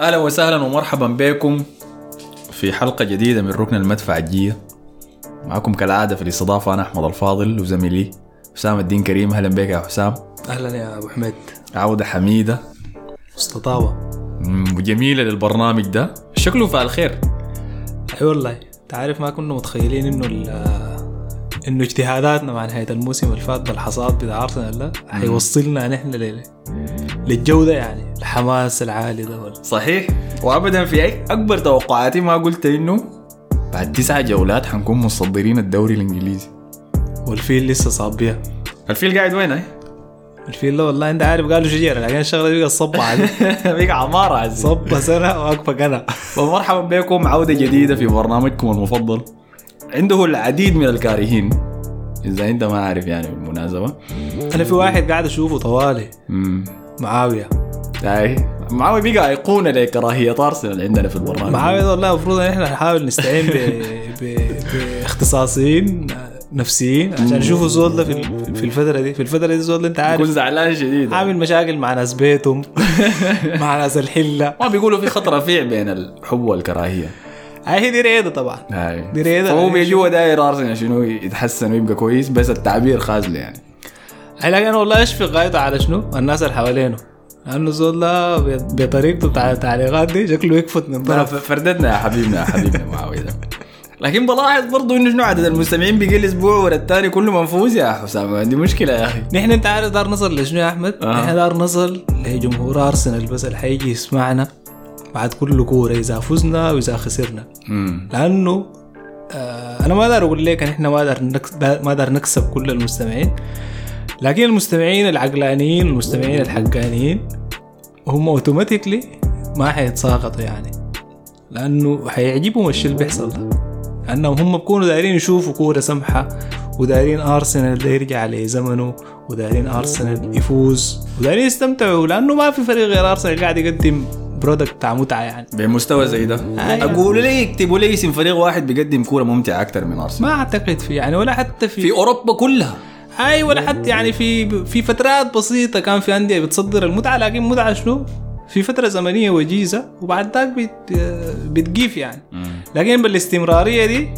أهلا وسهلا ومرحبا بكم في حلقة جديدة من ركن المدفع الجية. معكم كالعادة في الاستضافة أنا أحمد الفاضل وزميلي حسام الدين كريم. أهلا بك يا حسام. أهلا يا أبو حميد. عودة حميدة. مم، وجميله للبرنامج ده. شكله فعل خير. أي والله تعرف ما كنا متخيلين إنه ال- إنه اجتهاداتنا مع نهاية الموسم اللي فات بالحصاد بتاع أرسنال ده حيوصلنا نحن لل- للجودة يعني الحماس العالي ده صحيح. وابدا في أي أكبر توقعاتي ما قلت إنه بعد تسعة جولات حنكون متصدرين الدوري الإنجليزي. والفيل لسه صاب بيها. الفيل قاعد وين هاي؟ الفيل ده والله أنت عارف قالوا شجرة لكن الشغلة دي بقى عليه بقى عمارة عزيز صبة سنة واقفة قنا ومرحبا بكم عودة جديدة في برنامجكم المفضل. عنده العديد من الكارهين. إذا أنت ما عارف يعني بالمناسبة. أنا في واحد قاعد أشوفه طوالي. امم معاوية هاي معاوي بقى أيقونة لكراهية أرسنال عندنا في البرنامج. معاوية ده والله المفروض إن إحنا نحاول نستعين ب... ب... باختصاصيين نفسيين عشان نشوفوا الزول ده في في الفترة دي. في الفترة دي ده أنت يكون عارف زعلان شديد. عامل مشاكل مع ناس بيتهم مع ناس الحلة. ما بيقولوا في خط رفيع بين الحب والكراهية. هاي دي رياضة طبعا. هاي دي بيجي هو داير أرسنال شنو يتحسن ويبقى كويس بس التعبير خازله يعني. لكن والله اشفق غايته على شنو؟ الناس اللي حوالينه. لأنه الزول ده بطريقته بتاع التعليقات دي شكله يكفت من طرف. فردتنا يا حبيبنا يا حبيبنا معاوي ده لكن بلاحظ برضو إنه شنو عدد المستمعين بيقل أسبوع ورا الثاني كله منفوز يا حسام عندي مشكلة يا أخي. نحن أنت عارف دار نصل لشنو يا أحمد؟ آه. نحن دار نصل لجمهور أرسنال بس اللي حيجي يسمعنا بعد كل كورة إذا فزنا وإذا خسرنا. امم لأنه آه أنا ما أقدر أقول لك إن إحنا ما أقدر ما أقدر نكسب كل المستمعين. لكن المستمعين العقلانيين المستمعين الحقانيين هم اوتوماتيكلي ما حيتساقطوا يعني. لأنه حيعجبهم الشيء اللي بيحصل ده. لأنهم هم بيكونوا دايرين يشوفوا كورة سمحة ودايرين ارسنال ده يرجع لزمنه ودايرين ارسنال يفوز ودايرين يستمتعوا لأنه ما في فريق غير ارسنال قاعد يقدم product بتاع متعة يعني. بمستوى زي ده. أيوة. أقول لي يكتبوا لي اسم فريق واحد بيقدم كورة ممتعة أكثر من ارسنال ما أعتقد في يعني ولا حتى في, في أوروبا كلها. اي ولا حتى يعني في في فترات بسيطة كان في انديه بتصدر المتعة لكن متعه شنو؟ في فترة زمنية وجيزة وبعد ذاك بت بتقيف يعني. لكن بالاستمرارية دي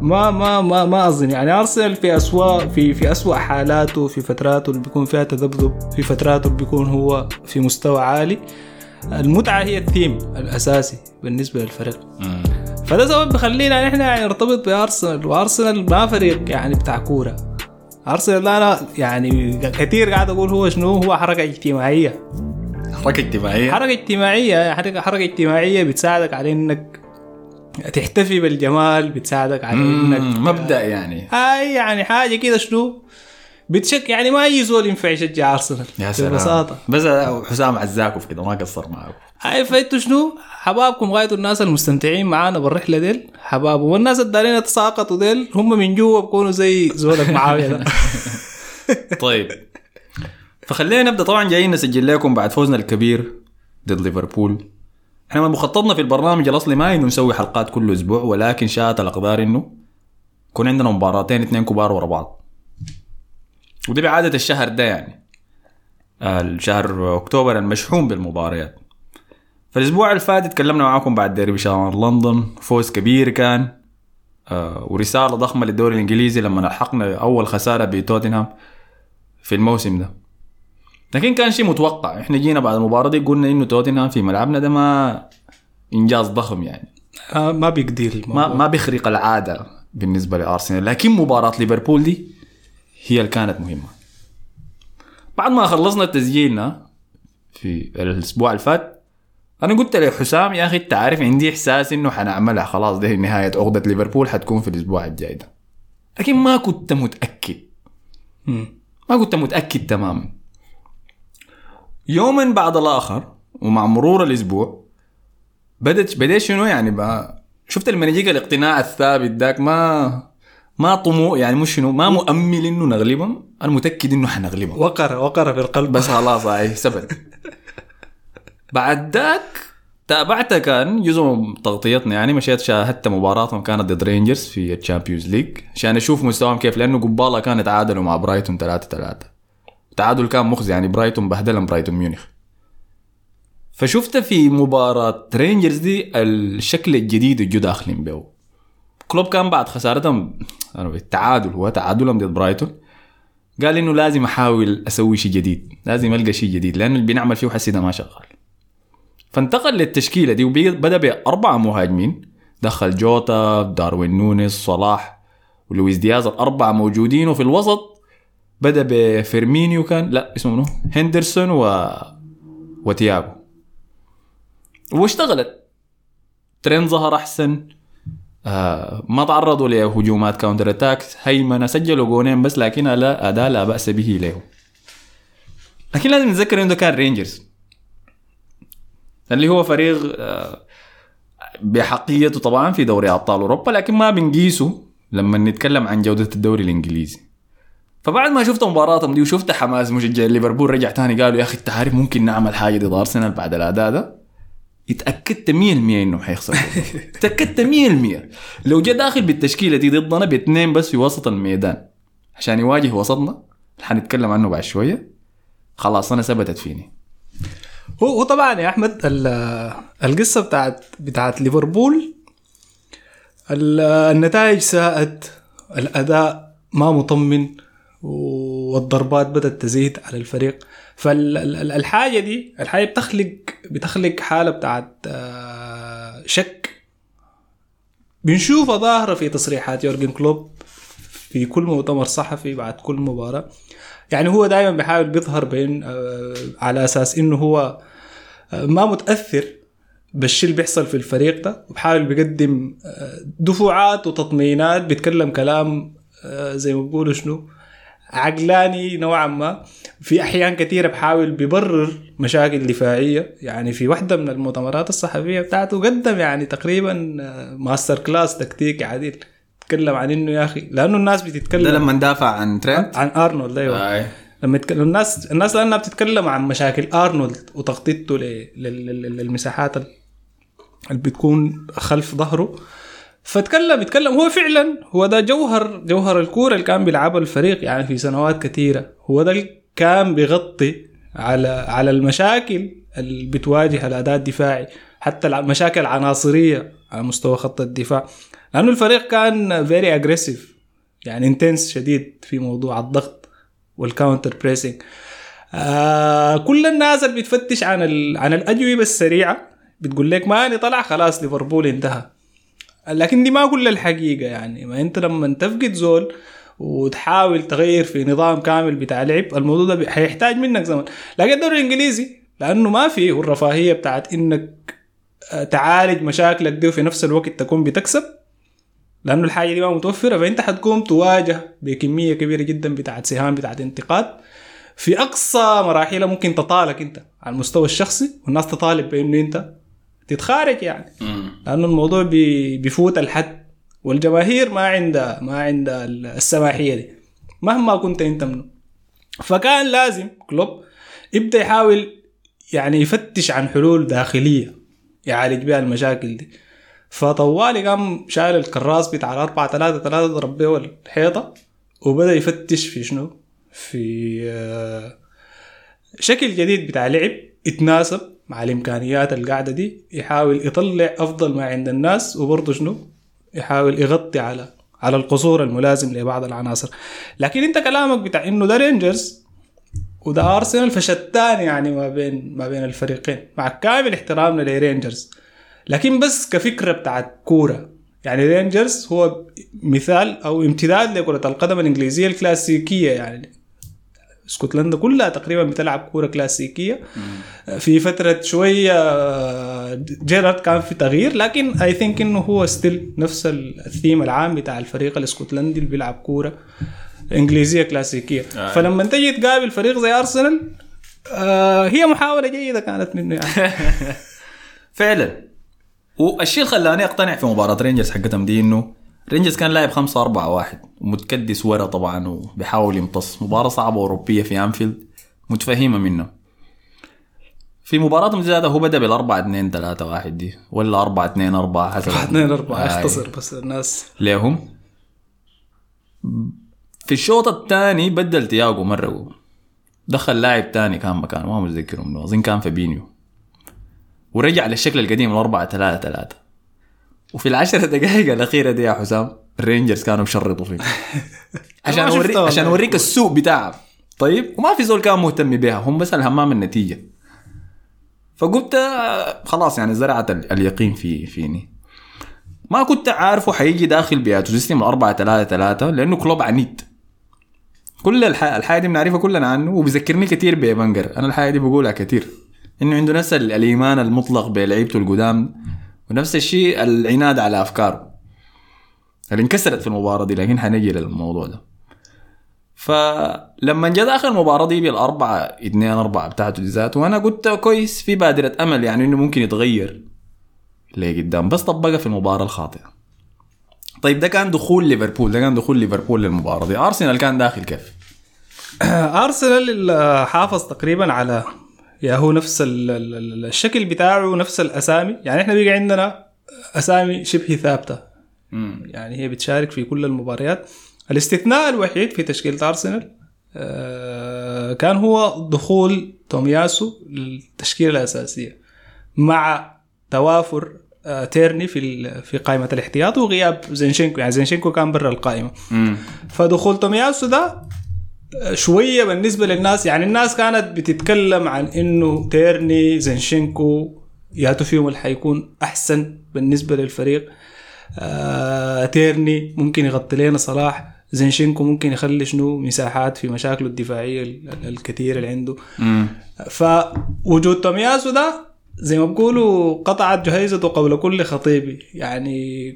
ما ما ما ما أظن. يعني ارسنال في أسوأ في في أسوأ حالاته في فتراته اللي بيكون فيها تذبذب في فتراته اللي بيكون هو في مستوى عالي. المتعة هي الثيم الأساسي بالنسبة للفريق. فده سبب بخلينا نحن يعني نرتبط بأرسنال وأرسنال ما فريق يعني بتاع كورة. ارسنال أنا يعني كثير قاعد أقول هو شنو؟ هو حركة اجتماعية. حركة اجتماعية؟ حركة اجتماعية حركه حركة اجتماعية بتساعدك على إنك تحتفي بالجمال بتساعدك على إنك مبدأ يعني. هاي يعني حاجة كده شنو؟ بتشك يعني ما اي زول ينفع يشجع أرسنال يا سلام. ببساطه بس حسام عزاكم كده ما قصر معاكم هاي فايتوا شنو؟ حبابكم غايتوا الناس المستمتعين معانا بالرحلة ديل حباب والناس الدارين يتساقطوا ديل هم من جوا بكونوا زي زولك معاوية طيب. فخلينا نبدأ. طبعا جايين نسجل لكم بعد فوزنا الكبير ضد ليفربول. إحنا من مخططنا في البرنامج الأصلي ما إنه نسوي حلقات كل أسبوع ولكن شاءت الاقدار إنه يكون عندنا مباراتين اثنين كبار ورا بعض. ودي بعادة الشهر ده يعني. آه، الشهر أكتوبر المشحون بالمباريات. فالأسبوع اللي فات تكلمنا معاكم بعد ديربي شهر لندن فوز كبير كان. آه، ورسالة ضخمة للدوري الإنجليزي لما لحقنا أول خسارة بتوتنهام في الموسم ده. لكن كان شيء متوقع. إحنا جينا بعد المباراة دي قلنا إنه توتنهام في ملعبنا ده ما إنجاز ضخم يعني. آه ما بيقدر ما ما بيخرق العادة بالنسبة لأرسنال. لكن مباراة ليفربول دي هي اللي كانت مهمة. بعد ما خلصنا تسجيلنا في الأسبوع اللي فات أنا قلت لحسام يا أخي انت عارف عندي إحساس إنه حنعملها. خلاص ده نهاية عقدة ليفربول حتكون في الأسبوع الجاي ده. لكن ما كنت متأكد. مم. ما كنت متأكد تماما. يوما بعد الآخر ومع مرور الأسبوع بدت بديت شنو يعني بقى؟ شفت لما يجيك الاقتناع الثابت ذاك ما ما طموح يعني مش شنو ما مؤمل إنه نغلبهم أنا متأكد إنه حنغلبهم. وقر وقر في القلب. بس خلاص هاي ثبت بعد ذاك تابعتها كان جزء من تغطيتنا يعني مشيت شاهدت مباراتهم كانت ضد رينجرز في ال Champions League عشان أشوف مستواهم كيف لأنه قبالة كانت تعادلوا مع برايتون 3 3 التعادل كان مخزي يعني برايتون بهدلهم برايتون ميونخ فشفت في مباراة رينجرز دي الشكل الجديد اللي داخلين به كلوب كان بعد خسارتهم التعادل هو تعادلهم ضد برايتون. قال إنه لازم أحاول أسوي شيء جديد لازم ألقى شيء جديد لأنه اللي بنعمل فيه حسي ده ما شغال. فانتقل للتشكيلة دي وبدا بأربعة مهاجمين. دخل جوتا داروين نونيز صلاح ولويس دياز الأربعة موجودين. وفي الوسط بدأ بفيرمينيو كان لا اسمه منو؟ هندرسون و وتياغو. واشتغلت. ترينت ظهر أحسن. آه ما تعرضوا لهجومات counter attacks هيمنه سجلوا قونين بس لكن لا اداء لا بأس به له لكن لازم نتذكر إنه كان رينجرز اللي هو فريق آه بأحقيته طبعا في دوري أبطال أوروبا لكن ما بنقيسه لما نتكلم عن جودة الدوري الإنجليزي. فبعد ما شفت مباراتهم دي وشفت حماس مشجع ليفربول رجع تاني قالوا يا أخي انت عارف ممكن نعمل حاجة ضد أرسنال بعد الأداء ده. اتاكدت 100% إنه حيخسر. اتاكدت 100% لو جاء داخل بالتشكيلة دي ضدنا باثنين بس في وسط الميدان. عشان يواجه وسطنا. حنتكلم عنه بعد شوية. خلاص أنا ثبتت فيني. هو هو طبعا يا أحمد ال- القصة بتاعت بتاعت ليفربول ال- النتائج ساءت الأداء ما مطمن والضربات بدأت تزيد على الفريق. فالحاجة دي الحاجة بتخلق بتخلق حالة بتاعت آه، شك. بنشوفها ظاهرة في تصريحات يورجن كلوب في كل مؤتمر صحفي بعد كل مباراة. يعني هو دائما بيحاول بيظهر بين آه، على أساس إنه هو آه، ما متأثر بالشيء اللي بيحصل في الفريق ده وبحاول بيقدم دفوعات وتطمينات بيتكلم كلام زي ما بيقولوا شنو؟ عقلاني نوعا ما. في أحيان كثيرة بحاول بيبرر مشاكل دفاعية. يعني في واحدة من المؤتمرات الصحفية بتاعته قدم يعني تقريبا آه، masterclass تكتيكي عديل. تكلم عن إنه يا أخي لأنه الناس ده بتتكلم لما ندافع عن ترينت؟ عن أرنولد أيوه. آه. لما يتكلم الناس الناس لأنها بتتكلم عن مشاكل أرنولد وتغطيته للمساحات ال- اللي بتكون خلف ظهره. فتكلم يتكلم. هو فعلا هو ده جوهر جوهر الكورة اللي كان بيلعبها الفريق يعني في سنوات كثيرة. هو ده اللي كان بيغطي على على المشاكل اللي بتواجه الأداء الدفاعي حتى المشاكل العناصريه على مستوى خط الدفاع. لأنه الفريق كان very aggressive يعني intense شديد في موضوع الضغط وال counter pressing آه كل الناس اللي بتفتش عن. عن الأجوبة السريعة بتقول لك ماني طلع خلاص ليفربول انتهى. لكن دي ما كل الحقيقة يعني. ما أنت لما تفقد زول وتحاول تغير في نظام كامل بتاع لعب الموضوع ده حيحتاج منك زمن. لكن الدوري الإنجليزي لأنه ما فيه الرفاهيه بتاعت إنك آه، تعالج مشاكلك دي وفي نفس الوقت تكون بتكسب لأنه الحاجة دي ما متوفرة. فأنت حتقوم تواجه بكمية كبيرة جدا بتاعت سهام بتاعت انتقاد. في أقصى مراحلها ممكن تطالك أنت على المستوى الشخصي والناس تطالب بأنه أنت تتخارج يعني. لأنه الموضوع بي- بيفوت الحد. والجماهير ما عندها ما عندها السماحية دي. مهما كنت أنت منه فكان لازم كلوب يبدأ يحاول يعني يفتش عن حلول داخلية يعالج بها المشاكل دي. فطوالي قام شايل الكراس بتاع الأربعة ثلاثة ثلاثة ضرب بيه الحيطة وبدأ يفتش في شنو؟ في آه، شكل جديد بتاع لعب يتناسب. مع الإمكانيات القاعدة دي يحاول يطلع أفضل ما عند الناس وبرضه شنو؟ يحاول يغطي على على القصور الملازم لبعض العناصر. لكن أنت كلامك بتاع إنه ده رينجرز وده ارسنال فشتان يعني ما بين ما بين الفريقين. مع كامل احترامنا لرينجرز لكن بس كفكرة بتاعت كورة. يعني رينجرز هو مثال أو امتداد لكرة القدم الإنجليزية الكلاسيكية يعني. اسكتلندا كلها تقريبا بتلعب كورة كلاسيكية. في فترة شوية آه، جيرارد كان في تغيير لكن I think إنه هو still نفس الثيم العام بتاع الفريق الاسكتلندي اللي بيلعب كورة إنجليزية كلاسيكية. آه. فلما تجي تقابل فريق زي أرسنال آه هي محاولة جيدة كانت منه يعني. فعلا. والشيء اللي خلاني أقتنع في مباراة رينجرز حقتهم دي إنه رينجرز كان لاعب 5 4 1 ومتكدس ورا طبعا وبيحاول يمتص. مباراة صعبة أوروبية في أنفيلد متفهمة منه. في مباراتهم زيادة هو بدأ بالأربعة اثنين ثلاثة واحد دي ولا أربعة اثنين أربعة حسب 2 4 آي. أختصر بس الناس. ليهم. في الشوط الثاني بدل تياغو مرة. دخل لاعب تاني كان مكانه ما متذكر منه أظن كان فابينيو. ورجع للشكل القديم الأربعة ثلاثة ثلاثة. وفي العشر دقائق الأخيرة دي يا حسام الرينجرز كانوا بشرطوا فيه. عشان والله. عشان أوريك السوق بتاعهم. طيب؟ وما في زول كان مهتم بها هم بس الهماهم النتيجة. فقلت خلاص يعني زرعت ال- اليقين في فيني. ما كنت عارفه حيجي داخل بياتو system الأربعة ثلاثة ثلاثة لأنه كلوب عنيد. كل الح... الحاجة دي بنعرفها كلنا عنه وبيذكرني كثير بفينجر أنا الحاجة دي بقولها كثير إنه عنده نفس ال- الإيمان المطلق بلعيبته القدام. ونفس الشيء العناد على أفكاره اللي انكسرت في المباراة دي؟ لكن حنجي للموضوع ده. فلما جاء داخل المباراة دي بالأربعة اثنين أربعة بتاعته دي ذاته وأنا قلت كويس في بادرة أمل يعني إنه ممكن يتغير لقدام. بس طبقها في المباراة الخاطئة. طيب ده كان دخول ليفربول ده كان دخول ليفربول للمباراة دي. أرسنال كان داخل كيف؟ أرسنال حافظ تقريبا على يا هو نفس ال- ال- ال- الشكل بتاعه نفس الأسامي. يعني إحنا بيجي عندنا أسامي شبه ثابتة. يعني هي بتشارك في كل المباريات. الاستثناء الوحيد في تشكيلة أرسنال آه، كان هو دخول تومياسو للتشكيلة الأساسية مع توافر آه، تيرني في في قائمة الاحتياط وغياب زينشينكو. يعني زينشينكو كان برا القائمة. فدخول تومياسو ده شوية بالنسبة للناس يعني الناس كانت بتتكلم عن إنه تيرني زينشينكو ياتوا فيهم اللي حيكون أحسن بالنسبة للفريق. آه تيرني ممكن يغطي لنا صلاح زينشينكو ممكن يخلي شنو مساحات في مشاكله الدفاعية ال- ال- الكثيره اللي عنده. فوجود تومياسو ده زي ما بيقولوا قطعت جهيزته قبل كل خطيب يعني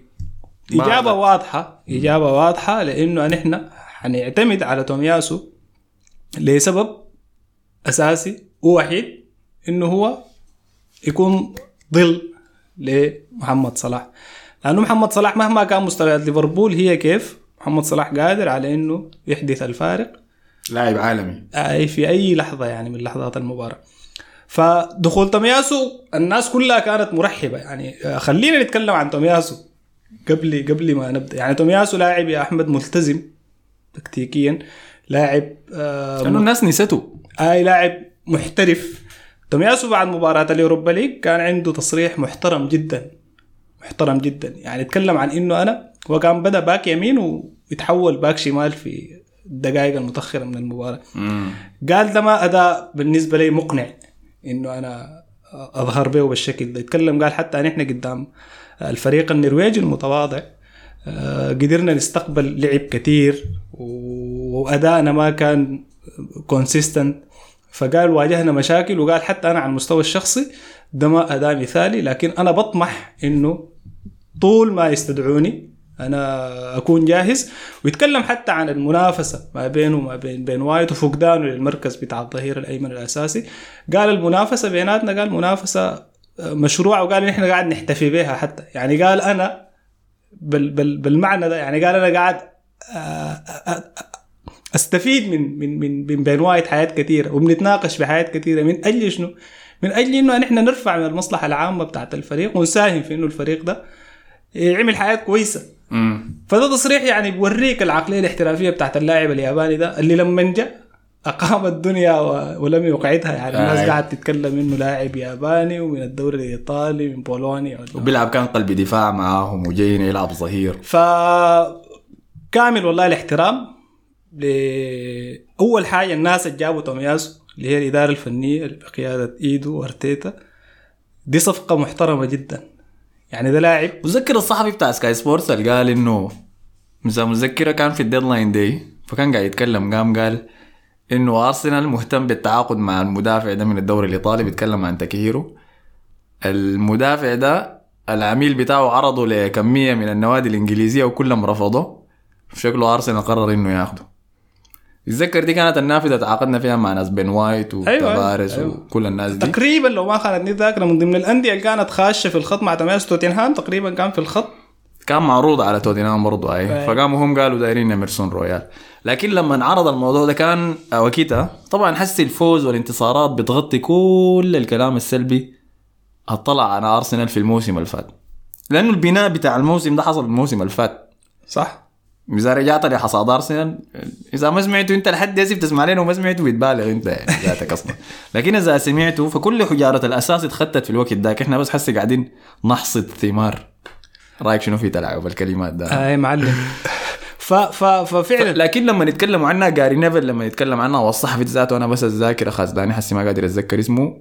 هذا. واضحة إجابة واضحة لأنه نحن حنعتمد على تومياسو لسبب أساسي ووحيد إنه هو يكون ظل لمحمد صلاح. لأنه محمد صلاح مهما كان مستويات ليفربول هي كيف محمد صلاح قادر على إنه يحدث الفارق لاعب عالمي. أي في أي لحظة يعني من لحظات المباراة. فدخول تومياسو الناس كلها كانت مرحبة. يعني خلينا نتكلم عن تومياسو قبل قبل ما نبدأ. يعني تومياسو لاعب يا أحمد ملتزم. تكتيكيا لاعب آه لأنه الناس نسيته. أي لاعب محترف. تومياسو بعد مباراة اليوروبا ليج كان عنده تصريح محترم جدا محترم جدا. يعني اتكلم عن إنه أنا هو كان بدأ back يمين ويتحول back شمال في الدقائق المتأخرة من المباراة. قال ده ما أداء بالنسبة لي مقنع إنه أنا أظهر به بالشكل ده. يتكلم قال حتى نحن قدام الفريق النرويجي المتواضع قدرنا نستقبل لعب كتير و- وأدائنا ما كان كونسيستنت فقال واجهنا مشاكل وقال حتى أنا على المستوى الشخصي ده ما اداء مثالي لكن أنا بطمح إنه طول ما يستدعوني أنا أكون جاهز. ويتكلم حتى عن المنافسة ما بينه وما بين بين وايت وفقدانه للمركز بتاع الظهير الأيمن الأساسي. قال المنافسة بيناتنا قال منافسة مشروعة وقال نحن قاعد نحتفي بها حتى. يعني قال أنا بال بال بالمعنى ده. يعني قال أنا قاعد آه، آه، آه، أستفيد من من من من بين وايد حياة كثيرة وبنتناقش في حياة كثيرة من أجل شنو؟ من أجل إنه نحن نرفع من المصلحة العامة بتاعت الفريق ونساهم في إنه الفريق ده يعمل حياة كويسة. فده تصريح يعني بوريك العقلية الاحترافية بتاعت اللاعب الياباني ده اللي لما جاء أقام الدنيا ولم يقعدها. يعني الناس آه. قاعد تتكلم إنه لاعب ياباني ومن الدوري الإيطالي من بولونيا وبيلعب كان قلب دفاع معاهم وجايين يلعب ظهير. ف كامل والله الاحترام ل اول حاجة الناس اللي جابوا تومياسو اللي هي الإدارة الفنية بقياده إيدو وأرتيتا. دي صفقة محترمة جدا. يعني ده لاعب. متذكر الصحفي بتاع سكاي سبورتس اللي قال إنه متذكره كان في ال deadline day فكان قاعد يتكلم قام قال إنه أرسنال مهتم بالتعاقد مع المدافع ده من الدوري الإيطالي بيتكلم عن تاكيهيرو المدافع ده العميل بتاعه عرضه لكمية من النوادي الإنجليزية وكلهم رفضوا شكله أرسنال قرر إنه ياخده. تتذكر دي كانت النافذة تعاقدنا فيها مع ناس بن وايت وتافاريس أيوة. وكل الناس دي. تقريبا لو ما خانتني الذاكره من ضمن الأندية اللي كانت خاشة في الخط مع تومياسو توتنهام تقريبا كان في الخط. كان معروض على توتنهام برضه أي. فقاموا هم قالوا دايرين اميرسون رويال. لكن لما انعرض الموضوع ده كان وقتها طبعا حس الفوز والانتصارات بتغطي كل الكلام السلبي اطلع على أرسنال في الموسم اللي فات. لأنه البناء بتاع الموسم ده حصل الموسم اللي فات. صح. إذا رجعت لحصاد أرسنال إذا ما سمعته أنت لحد هسه بتسمع لنا وما سمعته بتبالغ أنت يعني ذاتك أصلا. لكن إذا سمعته فكل حجارة الأساس اتخطت في الوقت ذاك. إحنا بس حسي قاعدين نحصد ثمار. رأيك شنو في تلاعب الكلمات ده؟ اي معلم. ف ف ففعلا. لكن لما نتكلم عنها جاري نيفل لما يتكلم عنها والصحفي ذاته أنا بس الذاكره خاسداني حسي ما قادر اتذكر اسمه.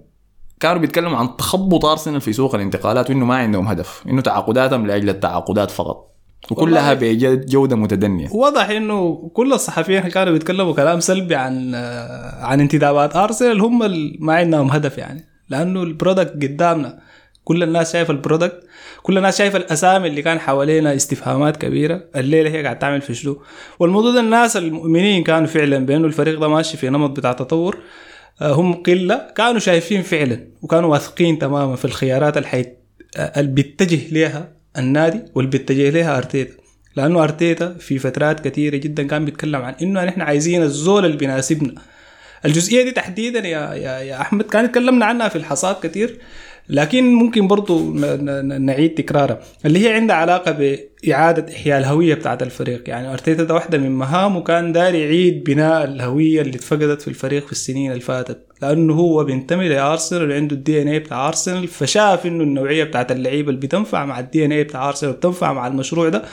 كانوا بيتكلموا عن تخبط أرسنال في سوق الانتقالات وإنه ما عندهم هدف إنه تعاقداتهم لأجل التعاقدات فقط وكلها بجوده متدنية. واضح إنه كل الصحفيين كانوا بيتكلموا كلام سلبي عن عن انتدابات أرسنال هم ما عندهم هدف يعني لأنه ال product قدامنا. كل الناس شايفة ال product كل الناس شايفة الأسامي اللي كان حوالينا استفهامات كبيرة. الليلة هي قاعد تعمل في شنو؟ والموضوع ده الناس المؤمنين كانوا فعلا بأنه الفريق ده ماشي في نمط بتاع تطور. آه، هم قلة كانوا شايفين فعلا وكانوا واثقين تماما في الخيارات. اللي بيتجه لها النادي واللي بيتجه لها أرتيتا. لأنه أرتيتا في فترات كثيرة جدا كان بيتكلم عن إنه نحن عايزين الزول اللي بيناسبنا. الجزئية دي تحديدا يا يا يا أحمد كان تكلمنا عنها في الحصاد كثير. لكن ممكن برضو نعيد تكرارها اللي هي عندها علاقة بإعادة إحياء الهوية بتاعت الفريق. يعني أرتيتا ده واحدة من مهامه كان داري يعيد بناء الهوية اللي اتفقدت في الفريق في السنين اللي فاتت. لأنه هو بينتمي لأرسنال وعنده ال DNA بتاع أرسنال فشاف إنه النوعية بتاعت اللعيبة اللي بتنفع مع ال DNA بتاع أرسنال وبتنفع مع المشروع ده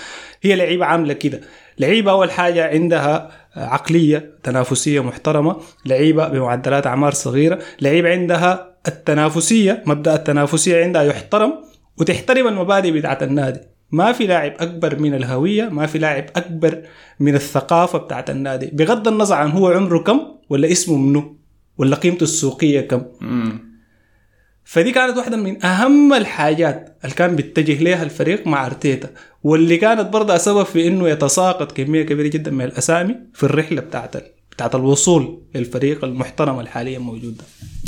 هي لعيبة عاملة كده. لعيبة أول حاجة عندها عقلية تنافسية محترمة لعيبة بمعدلات أعمار صغيرة لعيبة عندها التنافسية مبدأ التنافسية عندها يحترم وتحترم المبادئ بتاعت النادي. ما في لاعب أكبر من الهوية ما في لاعب أكبر من الثقافة بتاعت النادي. بغض النظر عن هو عمره كم ولا اسمه منو ولا قيمته السوقية كم. فدي كانت واحدة من أهم الحاجات اللي كان بيتجه لها الفريق مع أرتيتا. واللي كانت برضه سبب في إنه يتساقط كمية كبيرة جدا من الأسامي في الرحلة بتاعت بتاعت الوصول للفريق المحترم اللي حاليا موجود ده.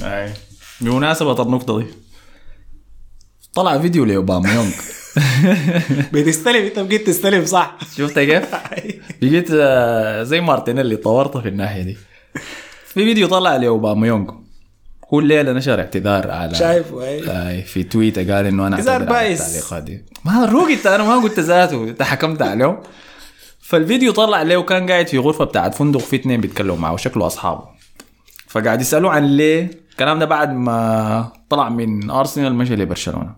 أي. بمناسبة النقطة دي. طلع فيديو لأوباما يونغ. بتستلم انت بقيت تستلم صح؟ شفت كيف؟ بقيت آه، زي مارتينيلي طورته في الناحية دي. في فيديو طلع لأوباما يونغ. هو الليلة نشر اعتذار على شايفه أي. آي في تويتر قال إنه أنا على بايس. التعليقات دي. ما انت أنا ما قلت ذاته انت حكمت عليه فالفيديو طلع له وكان قاعد في غرفة بتاعت فندق في اثنين بيتكلموا معه شكله أصحابه. فقاعد يسالوه عن ليه الكلام ده بعد ما طلع من أرسنال مشى لبرشلونة.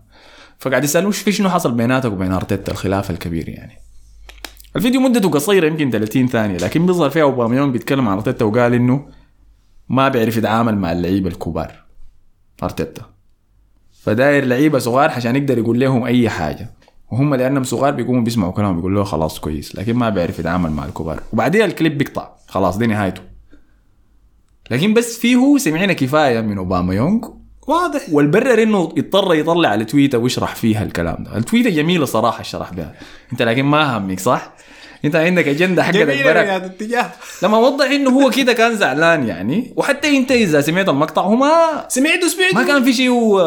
فقاعد يسالوه في شنو حصل بيناتك وبين أرتيتا الخلاف الكبير يعني. الفيديو مدته قصيرة يمكن 30 ثانية لكن بيظهر فيها اوباميون بيتكلم عن أرتيتا وقال إنه ما بيعرف يتعامل مع اللعيبة الكبار أرتيتا. فداير لعيبة صغار عشان يقدر يقول لهم أي حاجة. وهم لأنهم صغار بيقوموا بيسمعوا كلامهم بيقولوا له خلاص كويس لكن ما بيعرف يتعامل مع الكبار. وبعدين الكليب بيقطع خلاص دي نهايته. لكن بس فيه سمعنا كفاية من أوباما يونغ. واضح. والبرر إنه اضطر يطلع على تويتر ويشرح فيها الكلام ده. التويتر جميلة صراحة الشرح بها أنت لكن ما همك صح؟ انت عندك أجندة حقت جميل البرك يا اتجاه لما وضح إنه هو كده كان زعلان يعني وحتى إنت إذا سمعت المقطع هو ما سمعته سمعته. ما كان في شيء و...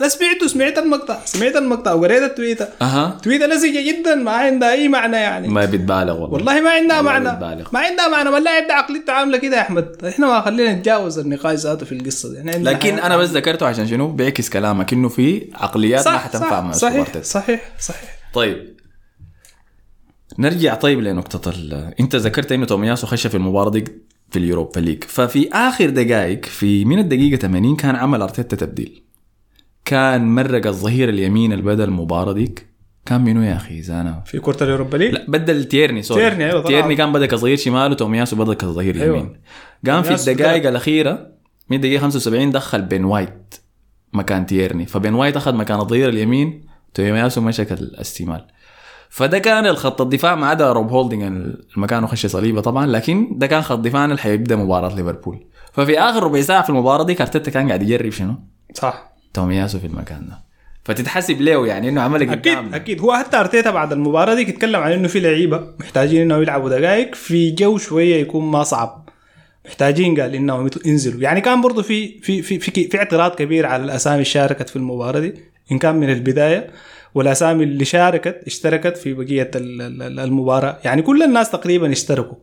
أنا سمعته سمعت المقطع سمعت المقطع وقريت التويتر. أها. تويتر لزجة جدا ما عندها أي معنى يعني. ما بتبالغ والله. والله ما عندها معنى. بتبالغ. ما عندها معنى. ما اللاعب ده عقليته عامله كده يا أحمد. إحنا ما خلينا نتجاوز النقاش ذاته في القصة دي. إحنا عندنا لكن. أنا بس ذكرته عشان شنو؟ بيعكس كلامك إنه في عقليات ما صح حتنفع مع صح صحيح. صحيح صحيح. طيب نرجع طيب لنقطة. انت ذكرت أنه تومياسو خش في المباراة دي في اليوروبا ليج. ففي آخر دقائق في من الدقيقة 80 كان عمل أرتيتا تبديل. كان مرق الظهير اليمين اللي بدا المباراة ديك. كان منو يا أخي؟ إذا أنا في كرة اليوروبا ليج؟ لا بدل تيرني sorry. تيرني، أيوة طبعاً. تيرني كان بدا كظهير شمال وتومياسو بدا كظهير أيوة. يمين قام في الدقائق الأخيرة من الدقيقة 75 دخل بين وايت مكان تيرني. فبين وايت أخذ مكان الظهير اليمين تومياسو مسك الشمال فده كان الخط الدفاع ما عدا روب هولدنج المكان خش صليبة طبعا لكن ده كان خط دفاعنا اللي حيبدأ مباراة ليفربول. ففي آخر ربع ساعة في المباراة دي أرتيتا كان قاعد يجرب شنو؟ صح. تومياسو في المكان ده. فتتحسب له يعني إنه عمل أكيد قدام؟ أكيد هو حتى أرتيتا بعد المباراة دي يتكلم عن إنه في لعيبة محتاجين إنهم يلعبوا دقائق في جو شوية يكون ما صعب. محتاجين قال إنهم ينزلوا. يعني كان برضه في في في في, في اعتراض كبير على الأسامي اللي شاركت في المباراة دي إن كان من البداية. والأسامي اللي شاركت اشتركت في بقية ال- ال- ال- المباراة. يعني كل الناس تقريبا اشتركوا.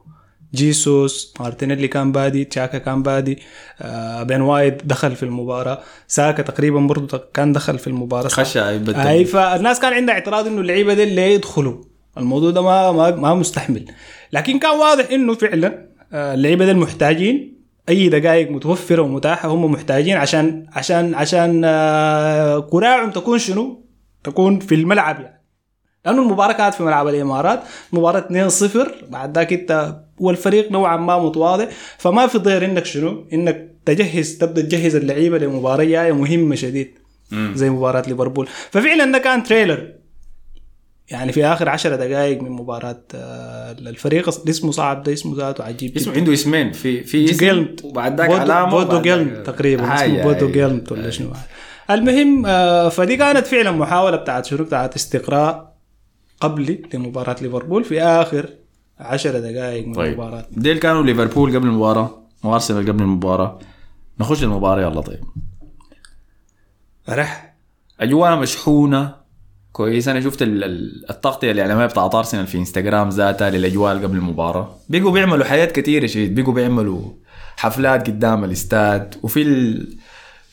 جيسوس مارتينيلي كان بادي تشاكا كان بادي آه بين وايت دخل في المباراة. ساكا تقريبا برضه كان دخل في المباراة. صح؟ خش يبدل. اي فالناس كان عندها اعتراض إنه اللعيبة دي اللي يدخلوا. الموضوع ده ما ما, ما مستحمل. لكن كان واضح إنه فعلا آه، اللعيبة دي محتاجين. أي دقائق متوفرة ومتاحة هم محتاجين عشان عشان عشان آه، كراعهم تكون شنو؟ تكون في الملعب يعني. لأنه المباراه كانت في ملعب الإمارات مباراة 2-0 بعد ذاك انت والفريق نوعا ما متواضع. فما في ضير إنك شنو؟ إنك تجهز تبدأ تجهز اللعيبة لمباراة جاية مهمة شديد زي مباراة ليفربول. ففعلا ده كان تريلر. يعني في آخر عشر دقائق من مباراة آه، الفريق اللي اسمه صعب ده اسمه ذاته عجيب اسمه عنده اسمين. في في اسم جيلمت وبعد ذاك علامة بودو جيلمت تقريبا اسمه بودو. جيلمت ولا شنو. المهم آه، فدي كانت فعلا محاولة بتاعت شنو بتاعت استقراء قبلي لمباراة ليفربول في آخر عشر دقائق من طيب. المباراة. ديل كانوا ليفربول قبل المباراة وارسنال قبل المباراة. نخش المباراة يلا طيب. رح. أجواء مشحونة كويس أنا شفت ال- ال- التغطية الاعلاميه بتاعت أرسنال في إنستغرام ذاتها للأجواء قبل المباراة. بقوا بيعملوا حاجات كثيره شديد بقوا بيعملوا حفلات قدام الإستاد. وفي ال-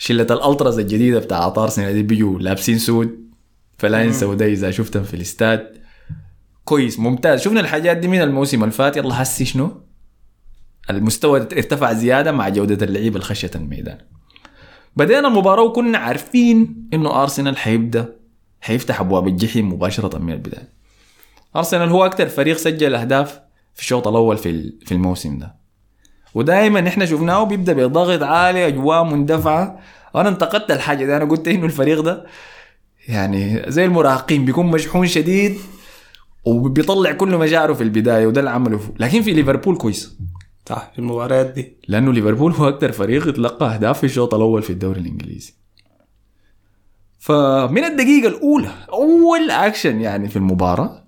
شلة الالتراز الجديدة بتاعت ارسنال دي بيجوا لابسين سود فلا ينسوا ده إذا شفتهم في الاستاد. كويس ممتاز. شفنا الحاجات دي من الموسم الفات يلا هسي شنو؟ المستوى ارتفع زيادة مع جودة اللعيبه الخاشة الميدان. بدينا المباراة وكنا عارفين إنه أرسنال حيبدأ حيفتح أبواب الجحيم مباشرة من البداية. أرسنال هو أكثر فريق سجل أهداف في الشوط الأول في في الموسم ده. ودائما إحنا شفناه بيبدأ بضغط عالي أجواء مندفعة. أنا انتقدت الحاجة دي أنا قلت إنه الفريق ده يعني زي المراهقين بيكون مشحون شديد وبيطلع كل مشاعره في البداية وده اللي عمله. لكن في ليفربول كويس. صح في المباريات دي. لأنه ليفربول هو أكثر فريق يتلقى أهداف في الشوط الأول في الدوري الإنجليزي. فمن الدقيقة الأولى أول اكشن يعني في المباراة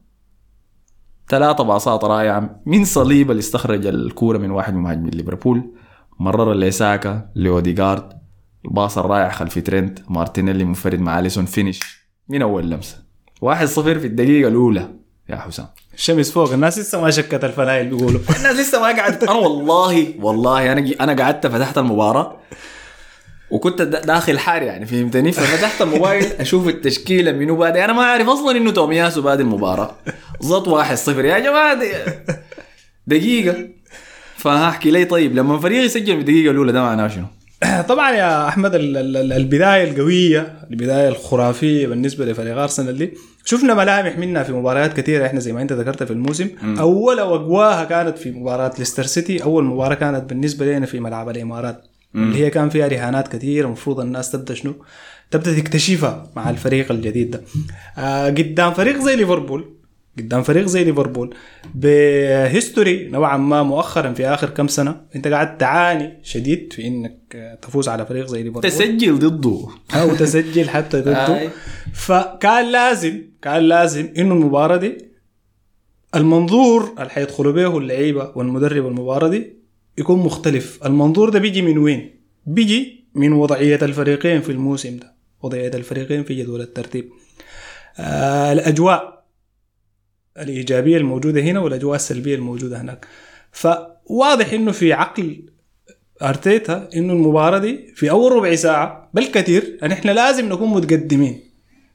ثلاثة باصات رائعة من ساليبا اللي استخرج الكورة من واحد من مهاجمين ليفربول مرر لساكا لأوديغارد الباص الرائع خلف ترينت مارتينيلي منفرد مع أليسون finish من أول لمسة. واحد صفر في الدقيقة الأولى يا حسام. الشمس فوق الناس لسه ما شكت الفنايل بيقولوا. الناس لسه ما قعدت. أنا والله والله أنا أنا قعدت فتحت المباراة. وكنت دا- داخل حار يعني فهمتني؟ ففتحت الموبايل أشوف التشكيلة منو بادي أنا ما أعرف أصلا إنه تومياسو بادي المباراة. زط واحد صفر. يا جماعة دي دقيقة. فهحكي لي طيب لما فريق يسجل في الدقيقه الأولى ده معناه شنو؟ طبعا يا أحمد ال- ال- ال- البداية القوية البداية الخرافية بالنسبة لفريق أرسنال دي شفنا ملامح منها في مباريات كثيرة. إحنا زي ما أنت ذكرت في الموسم أول واقواها كانت في مباراة ليستر سيتي أول مباراة كانت بالنسبة لنا في ملعب الإمارات. اللي هي كان فيها رهانات كثيره المفروض الناس تبدأ شنو؟ تبدأ تكتشفها مع الفريق الجديد ده. آه قدام فريق زي ليفربول قدام فريق زي ليفربول بهيستوري نوعا ما مؤخرا في آخر كم سنة أنت قاعد تعاني شديد في إنك آه، تفوز على فريق زي ليفربول. تسجل ضده. أو تسجل حتى ضده. آي. فكان لازم كان لازم إنه المباراة دي المنظور اللي حيدخلوا به اللعيبة والمدرب المباراة دي يكون مختلف. المنظور ده بيجي من وين؟ بيجي من وضعية الفريقين في الموسم ده. وضعية الفريقين في جدول الترتيب. آه الأجواء الإيجابية الموجودة هنا والأجواء السلبية الموجودة هناك. فواضح إنه في عقل أرتيتا إنه المباراة دي في أول ربع ساعة بل كثير ان إحنا لازم نكون متقدمين.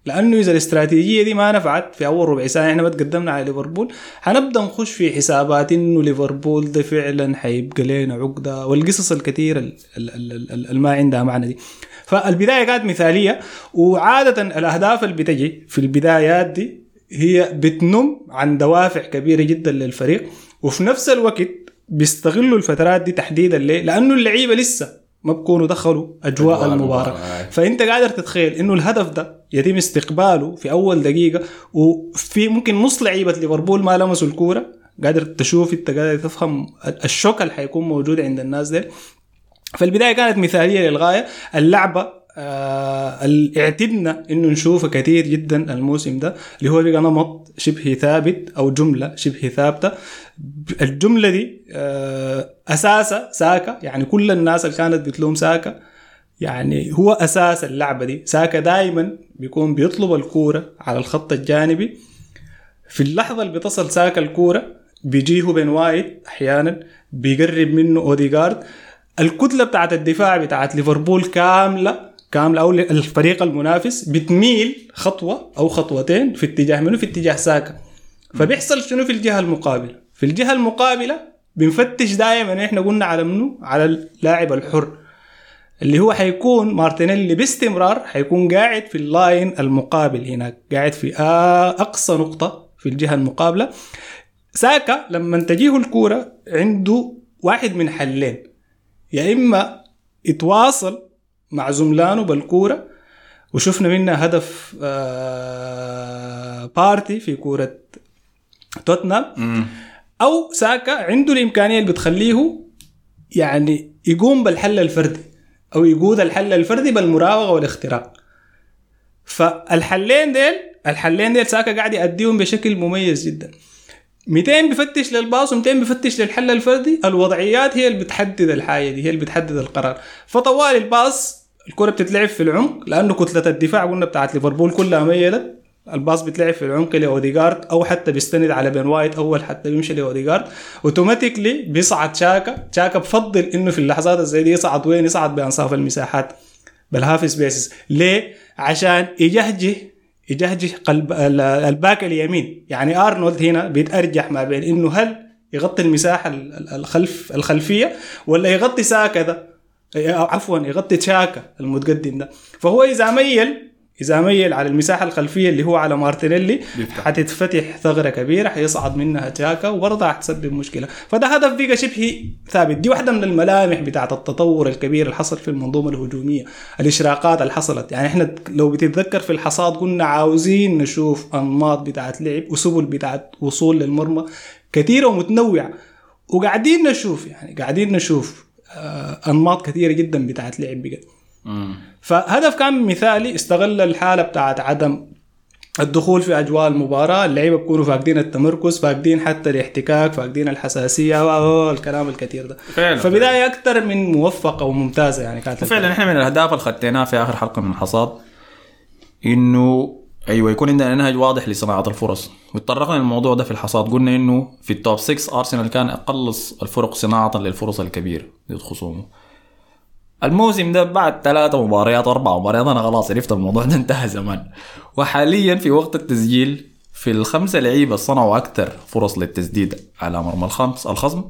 لأنه إذا الاستراتيجية دي ما نفعت في أول ربع ساعة إحنا ما تقدمنا على ليفربول حنبدا نخش في حسابات إنه ليفربول ده فعلا حيبقى لنا عقدة والقصص الكثيرة ال- ال- ال- ال- اللي ما عندها معنى دي فالبداية كانت مثالية وعادة الأهداف اللي بتجي في البدايات دي هي بتنم عن دوافع كبيرة جدا للفريق وفي نفس الوقت بيستغلوا الفترات دي تحديدا ليه؟ لأنه اللعيبة لسه ما بكونوا دخلوا أجواء أجواء المباراة. المباراة. فأنت قادر تتخيل إنه الهدف ده يتم استقباله في أول دقيقة وفي ممكن نص لعيبة ليفربول ما لمسوا الكورة. قادر تشوف أنت قادر تفهم الشوك اللي حيكون موجود عند الناس دي فالبداية كانت مثالية للغاية. اللعبة آه اعتدنا إنه نشوفها كثير جدا الموسم ده اللي هو بقى نمط شبه ثابت أو جملة شبه ثابتة. الجملة دي آه اساسها ساكا يعني كل الناس اللي كانت بتلوم ساكا يعني هو أساس اللعبة دي. ساكا دائما بيكون بيطلب الكورة على الخط الجانبي. في اللحظة اللي بتصل ساكا الكورة بيجيه بين وايت أحيانا بيقرب منه اوديجارد الكتلة بتاعت الدفاع بتاعت ليفربول كاملة كامله أو الفريق المنافس بتميل خطوة أو خطوتين في اتجاه منه في اتجاه ساكا. فبيحصل شنو في الجهة المقابلة؟ في الجهة المقابلة بنفتش دائما إحنا قلنا على منو؟ على اللاعب الحر. اللي هو حيكون مارتينيلي باستمرار حيكون قاعد في ال line المقابل هناك قاعد في أقصى نقطة في الجهة المقابلة. ساكا لما تجيه الكورة عنده واحد من حلين. يا إما يتواصل مع زملانه بالكورة. وشفنا منها هدف آه بارتي في كورة توتنهام. أو ساكا عنده الإمكانية اللي بتخليه يعني يقوم بالحل الفردي أو يقود الحل الفردي بالمراوغة والاختراق. فالحلين ديل الحلين ديل ساكا قاعد يأديهم بشكل مميز جدا. متين بيفتش للباص ومتين بيفتش للحل الفردي الوضعيات هي اللي بتحدد الحاجة دي هي اللي بتحدد القرار. فطوال الباص الكرة بتتلعب في العمق لأنه كتلة الدفاع قلنا بتاعت ليفربول كلها ميلت الباص بتلعب في العمق لاوديجارد أو حتى بيستند على بين وايت أول حتى بيمشي لاوديجارد automatically بيصعد شاكا شاكا بفضل إنه في اللحظات الزي دي يصعد وين؟ يصعد بأنصاف المساحات بال half spaces ليه؟ عشان يجهجه يجهجه قلب ال- ال back اليمين. يعني أرنولد هنا بيتأرجح ما بين إنه هل يغطي المساحة ال- ال- الخلف الخلفية ولا يغطي ساكا ده؟ عفوا يغطي شاكا المتقدم ده. فهو إذا ميل إذا ميل على المساحة الخلفية اللي هو على مارتينيلي. حتتفتح ثغرة كبيرة حيصعد منها شاكا وبرضه حتسبب مشكله فده هدف بقى شبه ثابت. دي واحدة من الملامح بتاعت التطور الكبير اللي حصل في المنظومة الهجومية. الإشراقات اللي حصلت. يعني إحنا لو بتتذكر في الحصاد قلنا عاوزين نشوف أنماط بتاعت لعب وسبل بتاعت وصول للمرمى كثيرة ومتنوعة. وقاعدين نشوف يعني قاعدين نشوف أنماط كثيرة جدا بتاعت لعب بقى فهدف كان مثالي استغل الحالة بتاعت عدم الدخول في أجواء المباراة. اللعيبة بيكونوا فاقدين التمركز فاقدين حتى الاحتكاك فاقدين الحساسية و- و- الكلام الكثير ده. فعلا. فبداية أكثر من موفقة وممتازة يعني كانت وفعلا إحنا من الأهداف اللي خدناها في آخر حلقة من حصاد إنه أيوه يكون عندنا نهج واضح لصناعة الفرص. وتطرقنا للموضوع ده في الحصاد. قلنا إنه في التوب 6 ارسنال كان أقل الفرق صناعة للفرص الكبيره ضد خصومه الموسم ده بعد ثلاثة مباريات أربع مباريات أنا خلاص عرفت الموضوع ده انتهى زمان. وحاليا في وقت التسجيل في الخمسة لعيبة صنعوا أكثر فرص للتسديد على مرمى الخمس الخصم.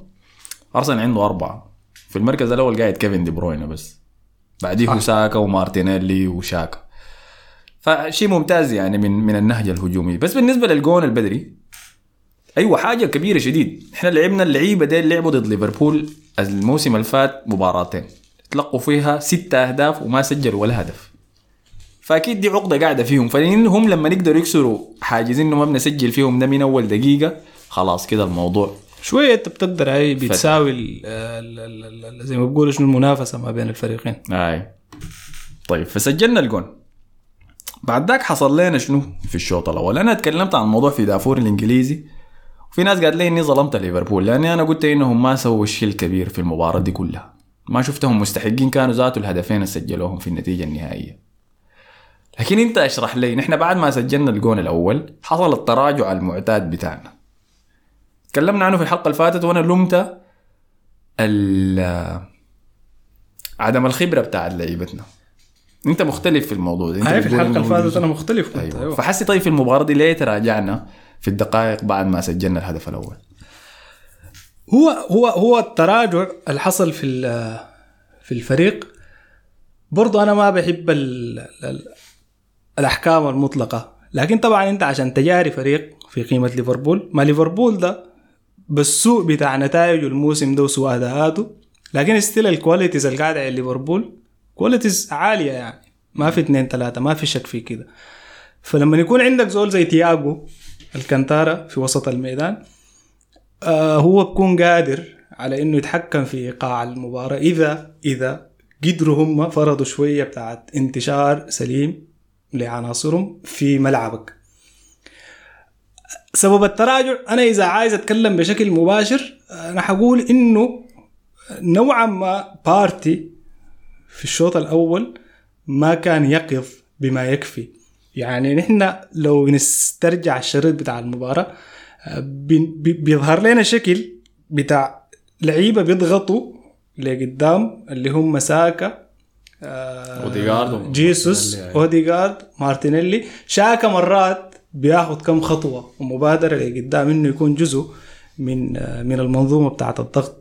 أرسنال عنده أربعة. في المركز الأول قاعد كيفن دي بروينا بس. بعديه ساكا ومارتينيلي وشاكا. فشيء ممتاز يعني من من النهج الهجومي. بس بالنسبة للجون البدري أيوه حاجة كبيرة شديد. إحنا لعبنا اللعيبة دي لعبوا ضد ليفربول الموسم اللي فات مباراتين. تلقوا فيها ستة أهداف وما سجلوا ولا هدف. فأكيد دي عقدة قاعدة فيهم. فهم لما يقدروا يكسروا حاجز إنه ما بنسجل فيهم ده من أول دقيقة خلاص كده الموضوع. شوية انت بتقدر هاي بتساوي ال- ال- ال- ال- زي ما بيقولوا شنو المنافسة ما بين الفريقين. اي طيب فسجلنا الجون. بعد ذاك حصل لنا شنو في الشوط الأول؟ أنا اتكلمت عن الموضوع في دافور الإنجليزي وفي ناس قالت لي إني ظلمت ليفربول لأني أنا قلت انهم ما سووا الشيء الكبير في المباراة دي كلها. ما شفتهم مستحقين كانوا ذاتوا الهدفين اللي سجلوهم في النتيجة النهائية. لكن أنت اشرح لي نحن بعد ما سجلنا الجون الأول حصل التراجع المعتاد بتاعنا. تكلمنا عنه في الحلقة اللي فاتت وأنا لمت عدم الخبرة بتاعت لعيبتنا. انت مختلف في الموضوع ده. بتقول الحلقة اللي فاتت أنا مختلف كنت أيوه, أيوة. فحسي طيب في المباراة دي ليه تراجعنا في الدقائق بعد ما سجلنا الهدف الأول؟ هو هو هو التراجع اللي حصل في في الفريق برضو أنا ما بحب ال ال الأحكام المطلقة. لكن طبعا أنت عشان تجاري فريق في قيمة ليفربول ما ليفربول ده بالسوء بتاع نتائجه الموسم ده وسوء أداءاته لكن still ال qualities اللي قاعدة على ليفربول qualities عالية يعني. ما في اثنين ثلاثة ما في شك في كده. فلما يكون عندك زول زي تياجو الكانتارا في وسط الميدان آه هو بكون قادر على إنه يتحكم في إيقاع المباراة إذا إذا قدروا هم فرضوا شوية بتاعت انتشار سليم لعناصرهم في ملعبك. سبب التراجع أنا إذا عايز أتكلم بشكل مباشر أنا حقول إنه نوعا ما بارتي في الشوط الأول ما كان يقظ بما يكفي. يعني نحن لو نسترجع الشريط بتاع المباراة بي- بيظهر لنا شكل بتاع لعيبة بيضغطوا لقدام اللي هم ساكا آه، أوديغارد و- جيسوس. أوديغارد مارتينيلي. شاكا مرات بياخد كم خطوة ومبادره لقدام إنه يكون جزء من آه، من المنظومة بتاعت الضغط. آه،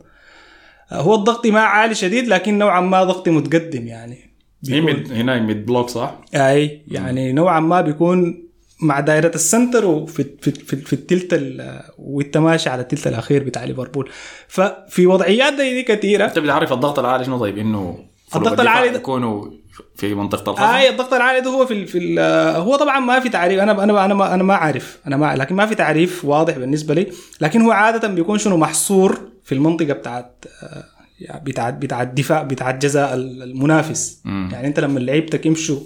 هو الضغطي ما عالي شديد لكن نوعا ما ضغطي متقدم يعني. هي mid هنا mid block صح؟ أي يعني نوعا ما بيكون مع دائرة ال center وفي في في, في التلت ال- وانت ماشي على التلت الأخير بتاع ليفربول. ففي وضعيات زي دي كثيره انت بتعرف الضغط العالي شنو؟ طيب إنه الضغط العالي يكونوا في منطقة الخصم اي الضغط العالي ده هو في ال في ال هو طبعا ما في تعريف. أنا أنا أنا ما أنا ما عارف أنا ما لكن ما في تعريف واضح بالنسبة لي. لكن هو عادة بيكون شنو؟ محصور في المنطقة بتاعت آه، يعني بتاعت بتاعت الدفاع بتاعت جزاء المنافس. مم. يعني أنت لما لعيبتك يمشوا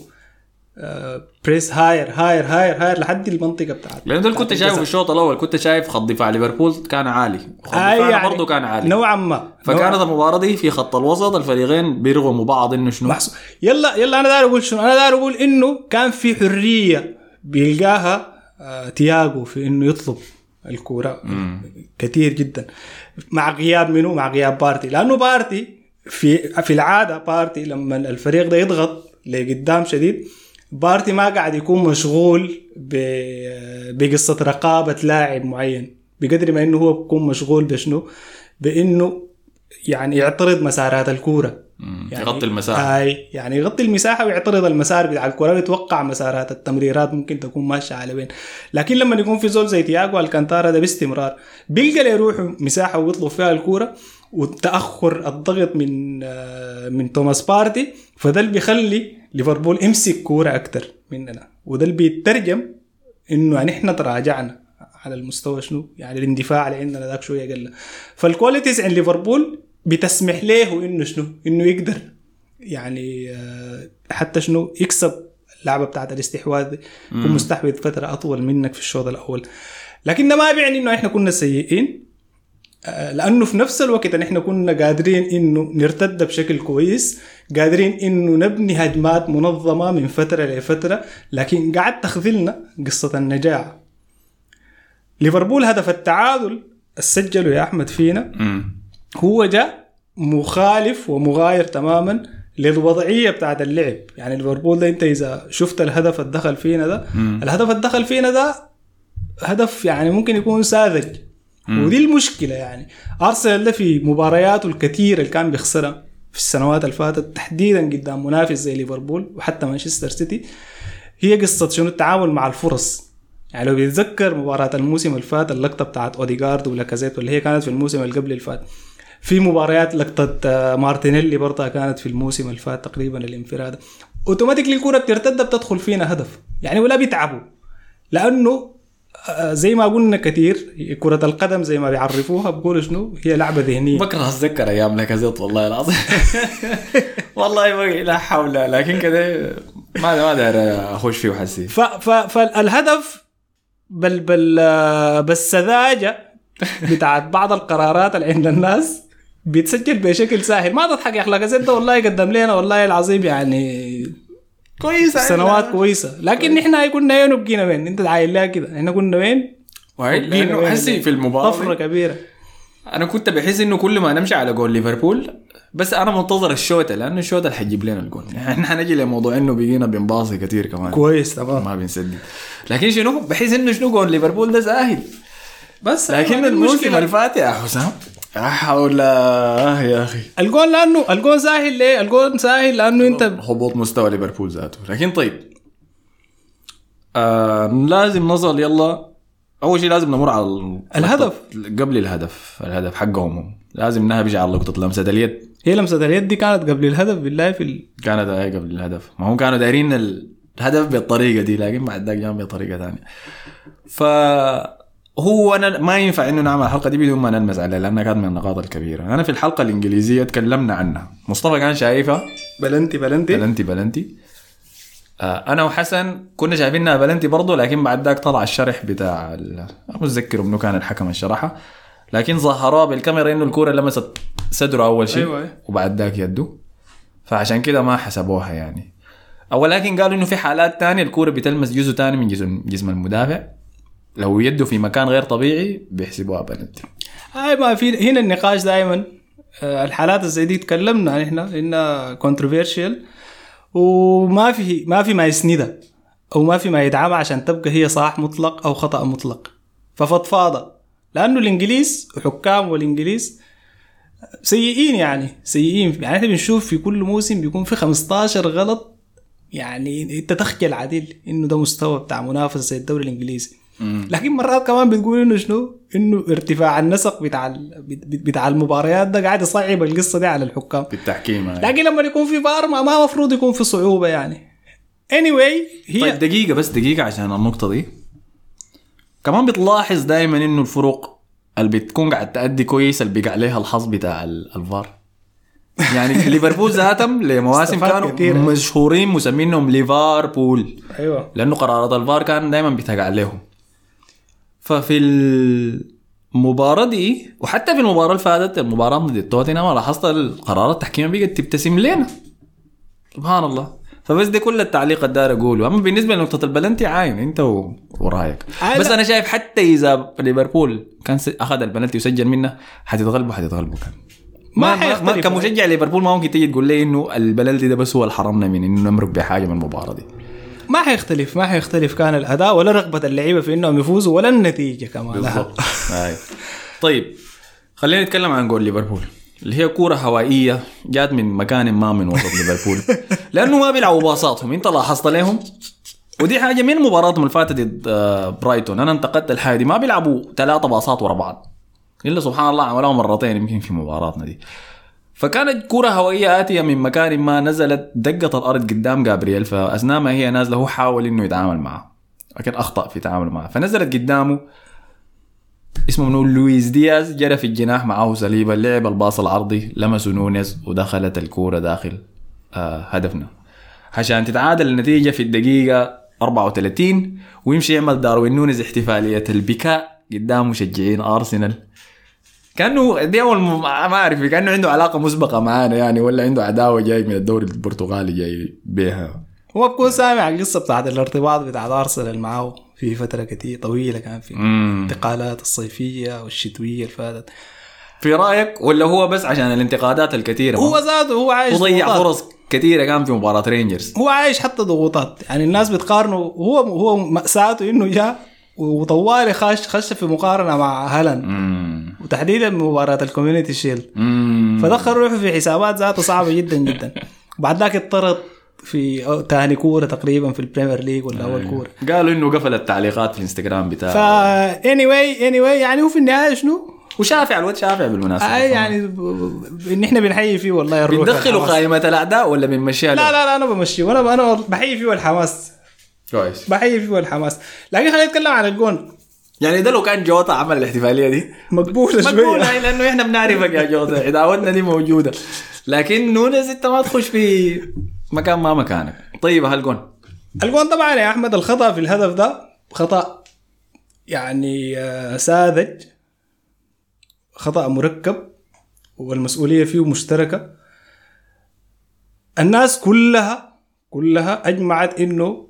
press higher higher higher higher لحد المنطقة بتاعت لأنه ده اللي كنت شايفه في. الشوط الأول كنت شايف خط دفاع ليفربول كان عالي. خط آي دفاعنا برضه كان عالي. نوعا ما فكانت المباراة دي في خط الوسط الفريقين بيرغموا بعض إنه شنو؟ محسو... يلا يلا أنا داير أقول شنو؟ أنا داير أقول إنه كان في حرية بيلقاها آه تياجو في إنه يطلب الكورة كثير جدا. مع غياب منه مع غياب بارتي. لأنه بارتي في في العادة بارتي لما الفريق ده يضغط لقدام شديد بارتي ما قاعد يكون مشغول بقصة رقابة لاعب معين بقدر ما إنه هو بيكون مشغول بشنو؟ بإنه يعني يعترض مسارات الكورة. مم. يغطي المساحة. اي يعني يغطي المساحة ويعترض المسار بتاع الكره ويتوقع مسارات التمريرات ممكن تكون ماشية على وين. لكن لما يكون في زول زي تياجو ألكانتارا ده باستمرار. بيلقى له يروح مساحة ويطلب فيها الكورة وتاخر الضغط من آه، من توماس بارتي فده اللي بيخلي ليفربول يمسك كورة أكثر مننا وده اللي بيترجم إنه يعني إحنا تراجعنا على المستوى شنو؟ يعني الاندفاع اللي عندنا ذاك شوية قل فالكواليتيز عند ليفربول بتسمح له إنه شنو؟ إنه يقدر يعني آه، حتى شنو؟ يكسب اللعبة بتاعت الاستحواذ دي، يكون مستحوذ فترة أطول منك في الشوط الأول. لكن ده ما بيعني إنه إحنا كنا سيئين. لأنه في نفس الوقت إحنا كنا قادرين إنه نرتد بشكل كويس قادرين إنه نبني هجمات منظمة من فترة لفتره لكن قاعد تخذلنا قصة النجاح ليفربول هدف التعادل سجله يا أحمد فينا. هو جاء مخالف ومغاير تماما للوضعية بتاعت اللعب. يعني ليفربول ده أنت إذا شفت الهدف اللي دخل فينا ده الهدف اللي دخل فينا ده هدف يعني ممكن يكون ساذج. ودي المشكلة يعني. ارسنال ده في مبارياته الكثيرة اللي كان بيخسرها في السنوات اللي فاتت تحديدا قدام منافس زي ليفربول وحتى مانشستر سيتي. هي قصة شنو؟ التعامل مع الفرص. يعني لو بيتذكر مباراة الموسم اللي فات اللقطة بتاعت اوديجارد ولاكازيت واللي هي كانت في الموسم اللي قبل اللي فات. في مباريات لقطة آه، مارتينيلي برضها كانت في الموسم اللي فات تقريبا الانفراد. automatically الكرة بترتد بتدخل فينا هدف. يعني ولا بيتعبوا. لأنه زي ما قلنا كثير كرة القدم زي ما بيعرفوها بيقولوا شنو؟ هي لعبة ذهنية. بكره أتذكر أيام لاكازيت والله العظيم. والله لا حول لكن كده ما ما داير أخش فيه حسي ف ف فالهدف بل بل آه، بالسذاجة بتاعت بعض القرارات اللي عند الناس بيتسجل بشكل ساهل. ما تضحك يا أخي لاكازيت ده والله قدم لنا والله العظيم يعني كويس سنوات كويسة. لكن إحنا كنا وين وبقينا وين؟ أنت عايل لها كده. إحنا كنا وين؟ وين؟ حسي في المباراة. طفرة كبيرة. أنا كنت بحس إنه كل ما نمشي على جول ليفربول بس أنا منتظر الشوطة لأنه الشوطة اللي حتجيب لنا الجول. إحنا حنجي لموضوع إنه بقينا بنباصي كثير كمان. كويس تمام. ما بنسدد. لكن شنو؟ بحس إنه شنو جول ليفربول ده سهل بس لكن الموسم. اللي فات يا حسام حول آه يا أخي. الجول لأنه الجول سهل ليه؟ الجول سهل لأنه أنت هبوط مستوى ليفربول ذاته. لكن طيب. آه لازم نصل يلا. أول شيء لازم نمر على ال- الهدف. قبل الهدف. الهدف حقهم هم. لازم إنها بيجي على لقطة لمسة اليد. هي لمسة اليد دي كانت قبل الهدف بالله في ال... كانت هاي قبل الهدف. ما هم كانوا دايرين ال- الهدف بالطريقة دي لكن بعد ذاك جام بطريقة ثانية. ف هو أنا ما ينفع إنه نعمل الحلقة دي بدون ما نلمس عليها لأنها كانت من النقاط الكبيرة. أنا في الحلقة الإنجليزية تكلمنا عنها. مصطفى كان شايفها؟ بلنتي بلنتي. بلنتي بلنتي. آه أنا وحسن كنا شايفينها بلنتي برضه لكن بعد ذاك طلع الشرح بتاع ال- متذكر منو كان الحكم اللي شرحها لكن ظهروها بالكاميرا إنه الكورة لمست صدره أول شيء أيوة، أيوة. وبعد ذاك يده. فعشان كده ما حسبوها يعني. أو ولكن قالوا إنه في حالات تانية الكورة بتلمس جزء تاني من جسم جسم المدافع. لو يده في مكان غير طبيعي بيحسبوها بلنتي هاي ما في هنا النقاش دائما الحالات اللي زي دي تكلمنا إحنا إنها controversial وما في ما في ما يسندها أو ما في ما يدعمها عشان تبقى هي صح مطلق أو خطأ مطلق. ففضفاضه لأنه الإنجليز وحكام والإنجليز سيئين يعني سيئين. يعني إحنا بنشوف في كل موسم بيكون في 15 غلط يعني أنت تخجل عديل إنه ده مستوى بتاع منافسة زي الدوري الإنجليزي. لكن مرات كمان بتقول إنه شنو؟ إنه ارتفاع النسق بتاع بتاع المباريات ده قاعد يصعب القصة دي على الحكام. بالتحكيم هاي. لكن لما يكون في فار ما ما مفروض يكون في صعوبة يعني. Anyway هي طيب دقيقة بس دقيقة عشان النقطة دي. كمان بتلاحظ دائما إنه الفروق اللي بتكون قاعد تأدي كويس اللي بيقع عليها الحظ بتاع ال- الفار. يعني ليفربول ذاتهم لمواسم كانوا كتير. مشهورين مسمينهم ليفربول. أيوه. لأنه قرارات الفار كان دائما بتقع عليهم. ففي المباراة دي وحتى في المباراة اللي فاتت المباراة ضد توتنهام لاحظت القرارات التحكيمية بقت تبتسم لنا سبحان الله. فبس دي كل التعليق اللي داير أقوله. أما بالنسبة لنقطة البلنتي عاين أنت و... ورأيك. آه، بس. أنا شايف حتى إذا ليفربول كان س- أخذ البلنتي وسجل منه حتتغلبوا حتتغلبوا كان. ما ما, ما. كمشجع ليفربول ما ممكن تيجي تقول لي إنه البلنتي ده بس هو اللي حرمنا من إنه نمرق بحاجة من المباراة دي. ما حيختلف ما حيختلف كان الأداء ولا رغبة اللعيبة في إنهم يفوزوا ولا النتيجة كمان. بالضبط. طيب خلينا نتكلم عن جول ليفربول اللي هي كورة هوائية جات من مكان ما من وسط ليفربول لأنه ما بيلعبوا باصاتهم. أنت لاحظت لهم ودي حاجة من مباراتهم اللي فاتت ضد آه، برايتون. أنا انتقدت الحاجة دي. ما بيلعبوا ثلاثة باصات ورا بعض. إلا سبحان الله عملوها مرتين يمكن في مباراتنا دي. فكانت كرة هوائية آتية من مكان ما نزلت دقت الأرض قدام جابرييل فأثناء ما هي نازلة هو حاول إنه يتعامل معها لكن أخطأ في تعامله معها. فنزلت قدامه اسمه منو؟ لويس دياز جرى في الجناح معه ساليبا لعب الباص العرضي لمسه نونيز ودخلت الكورة داخل آه هدفنا. عشان تتعادل النتيجة في الدقيقة 34 ويمشي يعمل داروين. نونيز احتفالية البكاء قدام مشجعين أرسنال. كأنه دي أول ما أعرف كأنه عنده علاقة مسبقة معانا يعني ولا عنده عداوة جاي من الدوري البرتغالي جاي بيها هو بكون سامع القصة بتاعت الارتباط بتاع أرسنال معه في فترة كتير طويلة كان في مم. انتقالات الصيفية والشتوية اللي فاتت في رأيك ولا هو بس عشان الانتقادات الكثيره هو ذاته هو عايش وضيّع. فرص كثيره كان في مباراة رينجرز هو عايش حتى ضغوطات يعني الناس بتقارنه هو هو مأساته إنه جاء وطوالي خش خش في مقارنة مع هالاند. وتحديدا مباراة الكوميونتي شيل. فدخل روحه في حسابات ذاته صعبة جدا جدا. وبعد ذاك اتطرد في تاني كورة تقريبا في البريمير ليج ولا أول كورة. قالوا إنه قفل التعليقات في الإنستغرام بتاعه. ف anyway anyway يعني هو في النهاية شنو؟ وشافع الواد شافع بالمناسبة. آه يعني ب- ب- إن إحنا بنحيي فيه والله الروح والحماس. قائمة الأعداء ولا بنمشيها لا؟ لا لا أنا بمشيه. وأنا أنا بحيي فيه الحماس كويس. بحيي فيه الحماس لكن خلينا نتكلم عن الجون. يعني ده لو كان جوتا عمل الاحتفالية دي. مقبولة شوية. لأنه إحنا بنعرفك يا جوتا. عداوتنا دي موجودة. لكن نونز أنت ما تخش في مكان ما مكانك. طيب هالجون. الجون طبعا يا أحمد الخطأ في الهدف ده خطأ يعني آه، ساذج. خطأ مركب والمسؤولية فيه مشتركة. الناس كلها كلها أجمعت إنه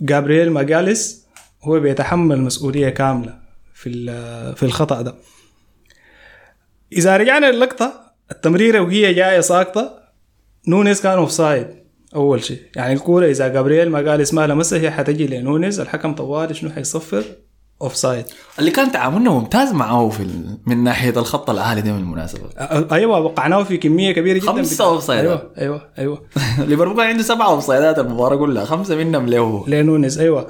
جابرييل ماجاليس هو بيتحمل مسؤولية كاملة في في الخطأ ده. إذا رجعنا للقطة التمريرة وهي جاية ساقطة نونيز كان offside أول شيء. يعني الكورة إذا جابرييل ما قال اسمها لمسها هي حتجي لنونيز الحكم طوالي شنو حيصفر؟ اوف سايد اللي كان تعاملنا ممتاز معه في ال... من ناحية الخط العالي ده بالمناسبه أيوه وقعناه في كمية كبيرة جدا. خمسة بتاع- offsideات. أيوه أيوه أيوه. ليفربول عنده سبعه offsideات المباراة كلها خمسة منهم له هو لنونيز أيوه.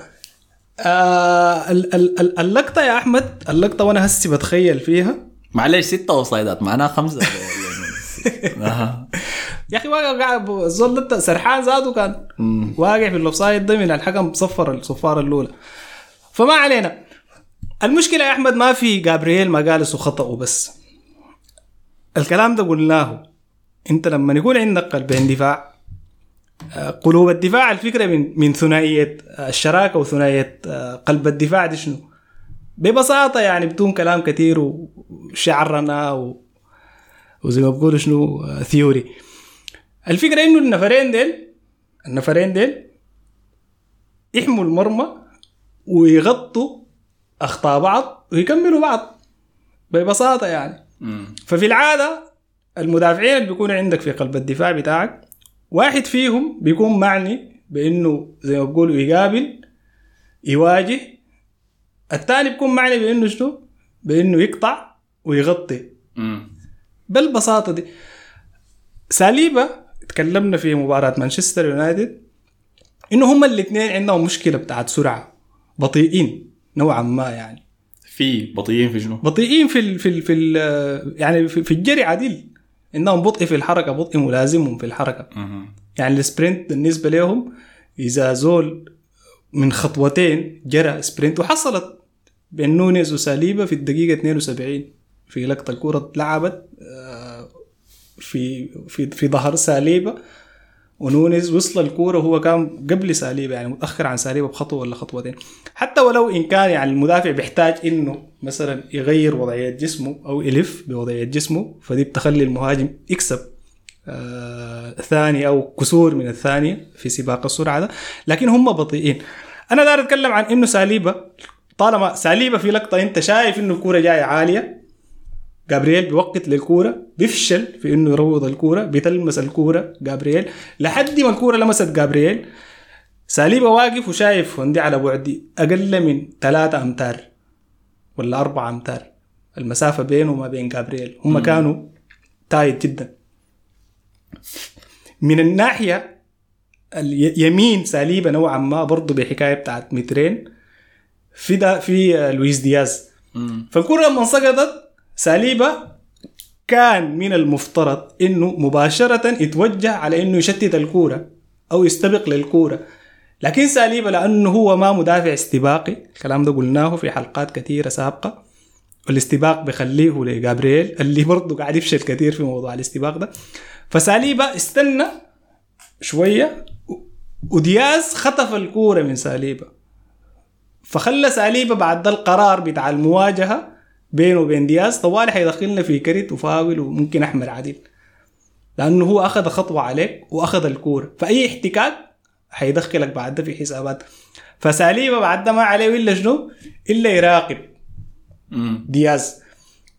آه ال- ال- ال- اللقطة يا أحمد اللقطة وأنا هسي بتخيل فيها. معلش ستة offsideات معناها خمسة. آه. يا أخي واقع قاعد الزول ده سرحان ذاته كان. واقع في ال offside ده من الحكم صفر الصفارة الأولى. فما علينا. المشكلة يا أحمد ما في جابرييل ماجالهايس وخطأه بس. الكلام ده قلناه. أنت لما يكون عندك قلبين دفاع قلوب الدفاع الفكرة من من ثنائية آه، الشراكة وثنائية آه، قلب الدفاع دي شنو؟ ببساطة يعني بدون كلام كثير وشعرنا و... وزي ما بقولوا شنو؟ آه، ثيوري الفكرة إنه النفرين ديل النفرين ديل يحموا المرمى ويغطوا أخطاء بعض ويكملوا بعض ببساطة يعني. ففي العادة المدافعين اللي بيكونوا عندك في قلب الدفاع بتاعك واحد فيهم بيكون معني بإنه زي ما بقولوا يقابل يواجه الثاني بيكون معني بإنه شنو؟ بإنه يقطع ويغطي. بالبساطة دي ساليبا تكلمنا في مباراة مانشستر يونايتد إنه هم الاثنين عندهم مشكلة بتاعت سرعة بطيئين نوعا ما يعني في بطيئين في شنو؟ بطيئين في ال في ال في ال يعني في, في الجري عديل إنهم بطء في الحركة بطء ملازمهم في الحركة. يعني ال sprint بالنسبة لهم إذا زول من خطوتين جرى sprint وحصلت بين نونيز وساليبا في الدقيقة 72 في لقطة الكره اتلعبت آه، في في في ظهر ساليبا ونونيز وصل الكورة وهو كان قبل ساليبا يعني متأخر عن ساليبا بخطوة ولا خطوتين. حتى ولو إن كان يعني المدافع بيحتاج إنه مثلا يغير وضعية جسمه أو يلف بوضعية جسمه فدي بتخلي المهاجم يكسب آه ثانية أو كسور من الثانية في سباق السرعة ده لكن هم بطيئين. أنا داير أتكلم عن إنه ساليبا طالما ساليبا في لقطة أنت شايف إنه الكورة جاية عالية جابرييل بيوقت للكورة بيفشل في إنه يروض الكورة بتلمس الكورة جابرييل. لحد ما الكورة لمست جابرييل ساليبا واقف وشايف هندي على بعد أقل من ثلاثة أمتار ولا أربعة أمتار. المسافة بينه وما بين جابرييل. هم كانوا تايت جدا. من الناحية اليمين ساليبا نوعا ما برضه بحكاية بتاعت مترين في دا في آه، لويس دياز. مم. فالكرة لما سقطت ساليبا كان من المفترض إنه مباشرة يتوجه على إنه يشتت الكورة أو يستبق للكورة. لكن ساليبا لأنه هو ما مدافع استباقي الكلام ده قلناه في حلقات كثيرة سابقة. والاستباق بخليه لجابرييل اللي برضه قاعد يفشل كثير في موضوع الاستباق ده. فساليبا استنى شوية و- ودياز خطف الكورة من ساليبا. فخلى ساليبا بعد ده القرار بتاع المواجهة بينه وبين دياز طوالي حيدخلنا في كرت وفاول وممكن احمر عديل. لأنه هو أخذ خطوة عليك وأخذ الكوره فأي احتكاك حيدخلك بعد ده في حسابات. فساليبا بعد ده ما عليه الا شنو؟ إلا يراقب. دياز.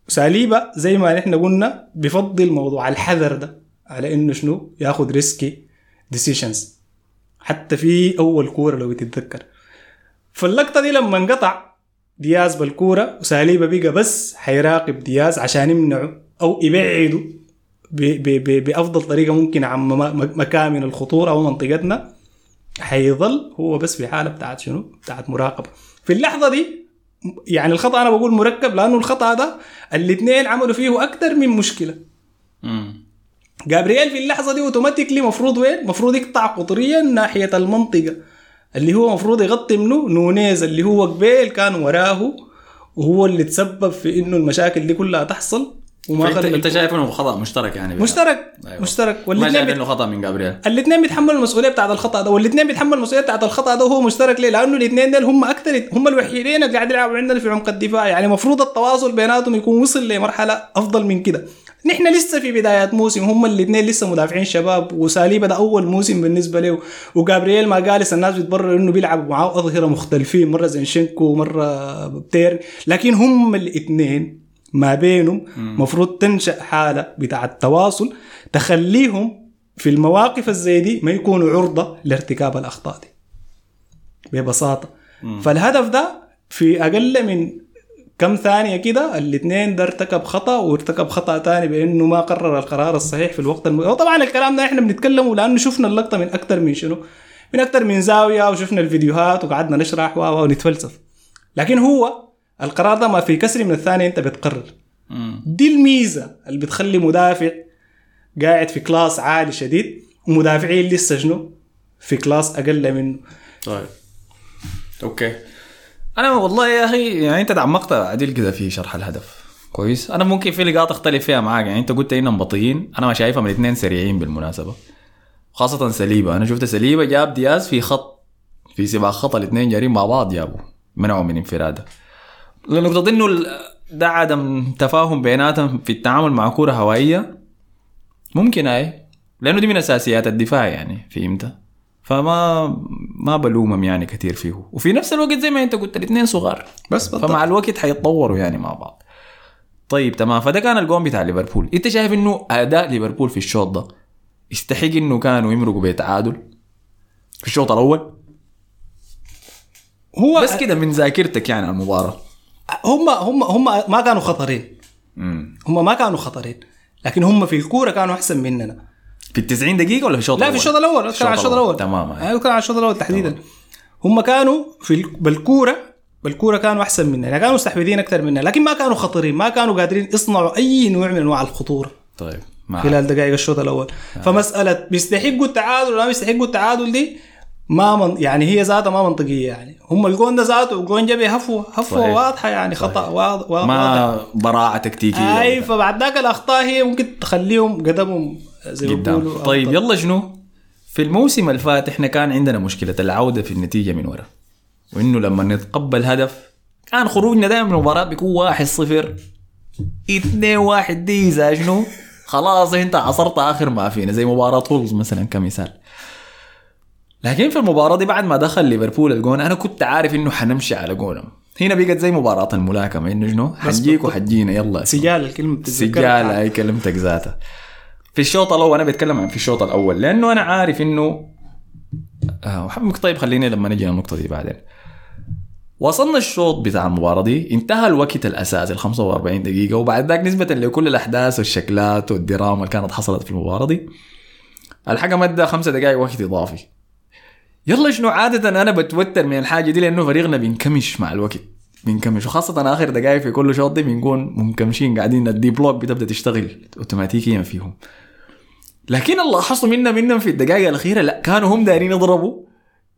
ساليبا زي ما نحن قلنا بفضل موضوع الحذر ده على إنه شنو؟ ياخذ risky decisions حتى في أول كورة لو تتذكر. فاللقطة دي لما انقطع دياز بالكورة وساليبا بقى بس حيراقب دياز عشان يمنعه أو يبعده بأفضل طريقة ممكن عن م- م- مكان من الخطورة أو منطقتنا حيظل هو بس في حالة بتاعت شنو؟ بتاعت مراقبة في اللحظة دي يعني الخطأ أنا بقول مركب لأنه الخطأ ده الاثنين عملوا فيه أكثر من مشكلة مم. جابرييل في اللحظة دي automatically مفروض وين؟ مفروض يقطع قطريا ناحية المنطقة اللي هو مفروض يغطي منه نونيز اللي هو قبيل كان وراه وهو اللي تسبب في إنه المشاكل دي كلها تحصل وما خلى أنت شايف إنه خطأ مشترك يعني بها. مشترك أيوة. مشترك ما والإثنين شايف بت... إنه خطأ من جابرييل الإثنين بيتحملوا المسؤولية بتاعت الخطأ ده والإثنين بيتحملوا المسؤولية بتاعت الخطأ ده وهو مشترك ليه؟ لأنه الإثنين دول هم أكثر هم الوحيدين اللي قاعدين يلعبوا عندنا في عمق الدفاع يعني المفروض التواصل بيناتهم يكون وصل لمرحلة أفضل من كده نحن لسه في بدايات موسم هم الاثنين لسه مدافعين شباب وساليبا ده أول موسم بالنسبة له وجابرييل ما جالس الناس بتبرر إنه بيلعب معاه أظهرة مختلفين مرة زينشينكو ومره بتير لكن هم الاثنين ما بينهم مفروض تنشأ حالة بتاع التواصل تخليهم في المواقف الزي دي ما يكونوا عرضة لارتكاب الأخطاء دي. ببساطة. فالهدف ده في أقل من كم ثانية كده الاثنين ده ارتكب خطأ وارتكب خطأ ثاني بأنه ما قرر القرار الصحيح في الوقت الم... وطبعا الكلام ده إحنا بنتكلمه لأنه شفنا اللقطة من أكثر من شنو؟ من أكثر من زاوية وشفنا الفيديوهات وقعدنا نشرح و ونتفلسف. لكن هو القرار ده ما في كسر من الثانية أنت بتقرر. دي الميزة اللي بتخلي مدافع قاعد في class عالي شديد ومدافعين لسه شنو؟ في class أقل منه. طيب. okay. أنا والله يا أخي يعني أنت تعمقت عديل كده في شرح الهدف. كويس. أنا ممكن في نقاط اختلف فيها معاك. يعني أنت قلت إنهم بطيئين. أنا ما شايفهم الاثنين سريعين بالمناسبة. خاصة ساليبا. أنا شفت ساليبا جاب دياز في خط في سباق خط الاثنين جارين مع بعض جابوا. منعوا من انفراده. لنقطة إنه ده عدم تفاهم بيناتهم في التعامل مع كرة هوائية. ممكن أي. لأنه دي من أساسيات الدفاع يعني فهمت؟ فما ما بلومهم يعني كثير فيه. وفي نفس الوقت زي ما انت قلت الاثنين صغار. بس فمع الوقت حيتطوروا يعني مع بعض. طيب تمام. فده كان الجون بتاع ليفربول. انت شايف انه أداء ليفربول في الشوط ده يستحق انه كانوا يمرقوا بتعادل؟ في الشوط الأول؟ هو بس كده من ذاكرتك يعني عن المباراة. هم هم هم ما كانوا خطرين. هم ما كانوا خطرين. لكن هم في الكورة كانوا أحسن مننا. في ال 90 دقيقة ولا في الشوط لا الأول؟ في الشوط الأول اتكلم على الشوط الأول. تمام. أنا اتكلم على الشوط الأول تحديدا. هم كانوا في ال- بالكورة بالكورة كانوا أحسن مننا يعني كانوا مستحوذين أكثر مننا لكن ما كانوا خطرين ما كانوا قادرين يصنعوا أي نوع من أنواع الخطورة طيب ما خلال دقائق الشوط الأول. فمسألة بيستحقوا التعادل ولا ما بيستحقوا التعادل دي ما من يعني هي ذاتها ما منطقية يعني. هم الجون ده ذاته جون جبه هفوة هفوة صحيح. واضحة يعني خطأ واضح واضح ما براعة تكتيكية أي فبعد ذاك الأخطاء هي ممكن تخليهم قدمهم زي ما قدام. طيب. يلا شنو؟ في الموسم اللي فات إحنا كان عندنا مشكلة العودة في النتيجة من ورا. وإنه لما نتقبل هدف كان خروجنا دائما من المباراة بيكون واحد صفر. اثنين واحد دي اذا شنو؟ خلاص أنت عصرت آخر ما فينا زي مباراة هولز مثلا كمثال. لكن في المباراة دي بعد ما دخل ليفربول الجون أنا كنت عارف إنه حنمشي على جونهم هنا بقت زي مباراة الملاكمة إنه شنو؟ حنجيك وحجينا يلا. سجال بتتذكرها. سجال هاي كلمتك ذاتها. في الشوط الأول أنا بتكلم عن في الشوط الأول لأنه أنا عارف إنه آه وحبك طيب خليني لما نجي للنقطة دي بعدين. وصلنا الشوط بتاع المباراة دي انتهى الوقت الأساسي ال 45 دقيقة وبعد ذاك نسبة لكل الأحداث والشكلات والدراما اللي كانت حصلت في المباراة دي. الحكم أدى خمسة دقائق وقت إضافي. يلا شنو؟ عادة أنا بتوتر من الحاجة دي لأنه فريقنا بينكمش مع الوقت بينكمش. وخاصة آخر دقائق في كل شوط دي بنكون منكمشين قاعدين ال deep block بتبدأ تشتغل اوتوماتيكيا فيهم. لكن اللي لاحظته منا منهم في الدقائق الأخيرة لا كانوا هم دايرين يضربوا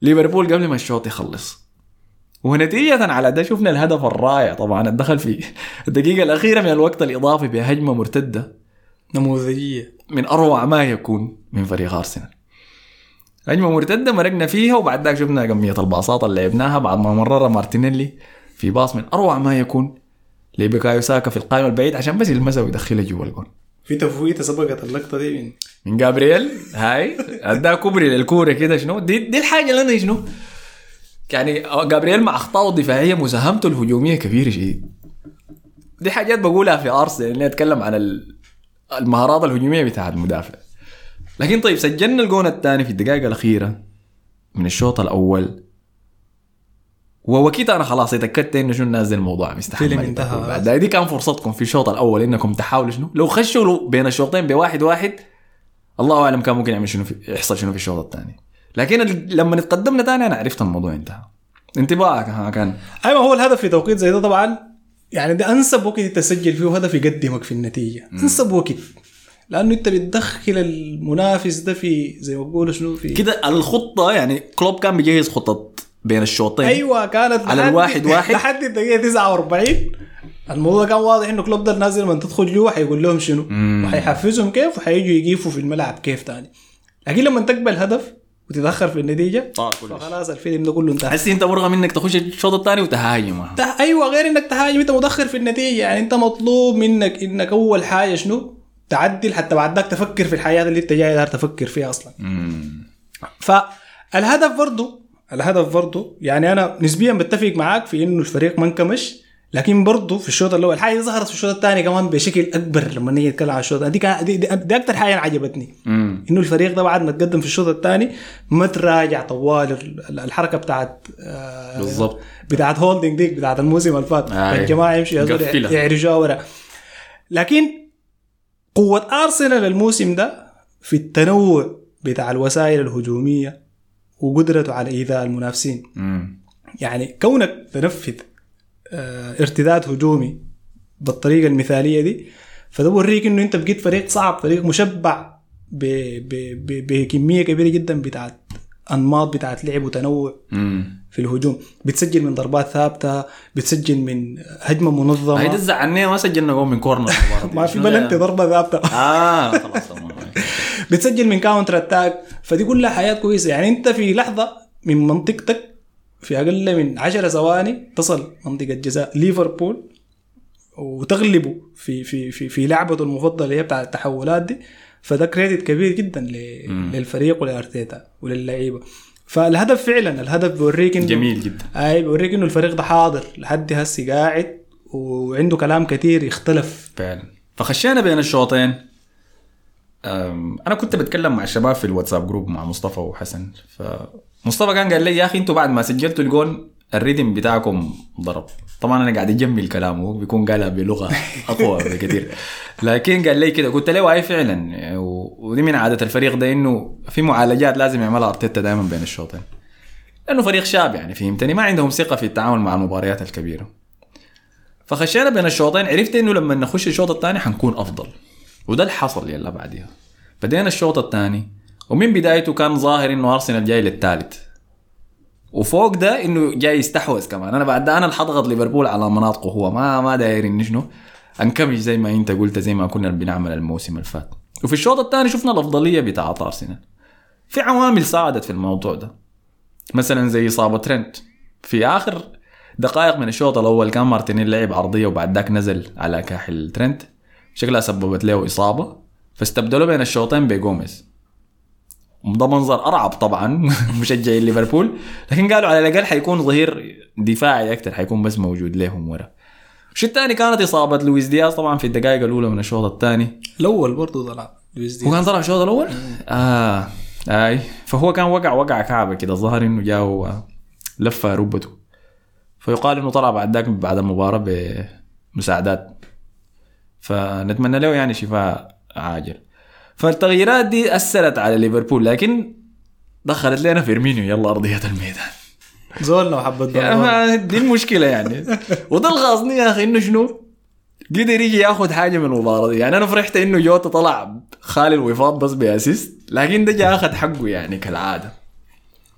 ليفربول قبل ما الشوط يخلص. ونتيجة على ده شفنا الهدف الرائع طبعا الدخل في الدقيقة الأخيرة من الوقت الإضافي بهجمة مرتدة. نموذجية. من أروع ما يكون من فريق أرسنال. هجمة مرتدة مرقنا فيها وبعد ذاك شفنا كمية الباصات اللي لعبناها بعد ما مرر مارتينيلي في باص من أروع ما يكون لبكايو ساكا في القائمة البعيد عشان بس يلمسها ويدخلها جوا الجون. في تفويته سبقت اللقطة دي من من جابرييل؟ هاي. اداه كوبري للكورة كده شنو؟ دي, دي الحاجة اللي أنا شنو؟ يعني جابرييل مع اخطائه الدفاعية مساهمته الهجومية كبيرة شديد دي حاجات بقولها في أرسنال إني أتكلم عن ال- المهارات الهجومية بتاعت المدافع. لكن طيب سجلنا الجون الثاني في الدقائق الأخيرة من الشوط الأول. وكت أنا خلاص اتأكدت إنه شنو نازل الموضوع مستحمل، فيلم انتهى. بعد دي كان فرصتكم في الشوط الأول إنكم تحاولوا شنو؟ لو خشوا بين الشوطين بواحد واحد الله أعلم كان ممكن يعمل شنو في يحصل شنو في الشوط الثاني. لكن لما اتقدمنا ثاني أنا عرفت الموضوع انتهى. انطباعك ها كان. أيوه هو الهدف في توقيت زي ده طبعا يعني ده أنسب وقت تسجل فيه هدف يقدمك في النتيجة. أنسب وقت. لأنه أنت بتدخل المنافس ده في زي ما بقولوا شنو في كده الخطة يعني كلوب كان بيجهز خطة بين الشوطين. أيوه كانت على الواحد واحد. لحد الدقيقة 49 الموضوع كان واضح إنه كلوب ده نازل من تدخل جوا حيقول لهم شنو؟ وحيحفزهم كيف وحيجوا يقيفوا في الملعب كيف تاني. لكن لما تقبل هدف وتتأخر في النتيجة شيء. فخلاص الفيلم ده كله انتهى. حس أنت مرغم إنك تخش الشوط الثاني وتهاجم. ته- أيوه غير إنك تهاجم أنت متأخر في النتيجة. يعني أنت مطلوب منك إنك أول حاجة شنو؟ تعدل حتى بعد ذاك تفكر في الحياة اللي أنت جاي تفكر فيها أصلا. فالهدف برضو الهدف برضو يعني أنا نسبيا بتفق معاك في إنه الفريق ما انكمش لكن برضو في الشوط الأول الحاجة دي ظهرت في الشوط الثاني كمان بشكل أكبر لما نيجي نتكلم عن الشوط دي كان دي, دي, دي أكثر حاجة عجبتني إنه الفريق ده بعد ما تقدم في الشوط الثاني ما تراجع طوال ال- الحركة بتاعت آه، بالضبط. بتاعت هولدنج ديك بتاعت الموسم اللي فات آه. الجماعة قفلها. يعرجوها ورا لكن قوة أرسنال الموسم ده في التنوع بتاع الوسائل الهجومية وقدرته على إيذاء المنافسين. يعني كونك تنفذ آه، ارتداد هجومي بالطريقة المثالية دي ده بوريك إنه أنت بقيت فريق صعب فريق مشبع ب... ب... ب... بكمية كبيرة جدا بتاعت أنماط بتاعت لعب وتنوع في الهجوم. بتسجل من ضربات ثابتة بتسجل من هجمة منظمة. هيدا زعلني ما سجلنا جول من corner. ما في بلنتي ده؟ ضربة ثابتة. آه خلاص بتسجل من counter attack فدي كلها حياة كويسة. يعني انت في لحظة من منطقتك في أقل من 10 ثواني تصل منطقة جزاء ليفربول وتغلبه في في في في لعبته المفضلة اللي هي بتاع التحولات دي. فده كريدت كبير جدا للفريق ولأرتيتا وللعيبة. فالهدف فعلا الهدف بيوريك إنه جميل جدا. أي بيوريك إنه الفريق ده حاضر. لحد هسي قاعد وعنده كلام كتير يختلف. فعلا. فخشينا بين الشوطين. أنا كنت بتكلم مع الشباب في الواتساب group مع مصطفى وحسن. ف مصطفى كان قال لي يا أخي أنتوا بعد ما سجلتوا الجون ال rhythm بتاعكم ضرب. طبعا أنا قاعد أجمل كلامه بيكون قالها بلغة أقوى بكثير. لكن قال لي كده قلت له اي فعلا. ودي من عاده الفريق ده إنه في معالجات لازم يعملها أرتيتا دائما بين الشوطين. لأنه فريق شاب يعني فهمتني؟ ما عندهم ثقة في التعامل مع المباريات الكبيرة. فخشينا بين الشوطين عرفت إنه لما نخش الشوط الثاني حنكون أفضل. وده اللي حصل يلا بعدها بدينا الشوط الثاني ومن بدايته كان ظاهر إنه أرسنال جاي للثالث. وفوق ده إنه جاي يستحوذ كمان. أنا بعد ده أنا اللي حضغط ليفربول على مناطقه هو. ما ما داير شنو انكمش زي ما أنت قلت زي ما كنا بنعمل الموسم اللي فات. وفي الشوط الثاني شفنا الأفضلية بتاعت أرسنال. في عوامل ساعدت في الموضوع ده. مثلا زي إصابة ترنت. في آخر دقائق من الشوط الأول كان مارتينيل لعب عرضيه وبعد ذاك نزل على كاحل ترنت. شكلها سببت له إصابة فاستبدلوا بين الشوطين بجوميز ده منظر أرعب طبعا مشجعين ليفربول. لكن قالوا على الأقل حيكون ظهير دفاعي أكثر حيكون بس موجود لهم ورا. الشيء الثاني كانت إصابة لويس دياز طبعا في الدقائق الأولى من الشوط الثاني. الأول برضه طلع لويس دياز. هو كان طلع الشوط الأول؟ آه آي. فهو كان وقع وقع كعبة كده الظاهر إنه جاء لفة ركبته فيقال إنه طلع بعد ذاك بعد المباراة بمساعدات. فنتمنى له يعني شفاء عاجل. فالتغييرات دي أثرت على ليفربول لكن دخلت لنا فيرمينيو. يلا أرضية الميدان. زولنا ضربات. ما دي المشكلة يعني. وده الغايظني يا أخي إنه شنو؟ قدر يجي ياخذ حاجة من المباراه دي يعني أنا فرحت إنه جوتا طلع خالي الوفاض بس ب assist لكن ده جا أخذ حقه يعني كالعادة.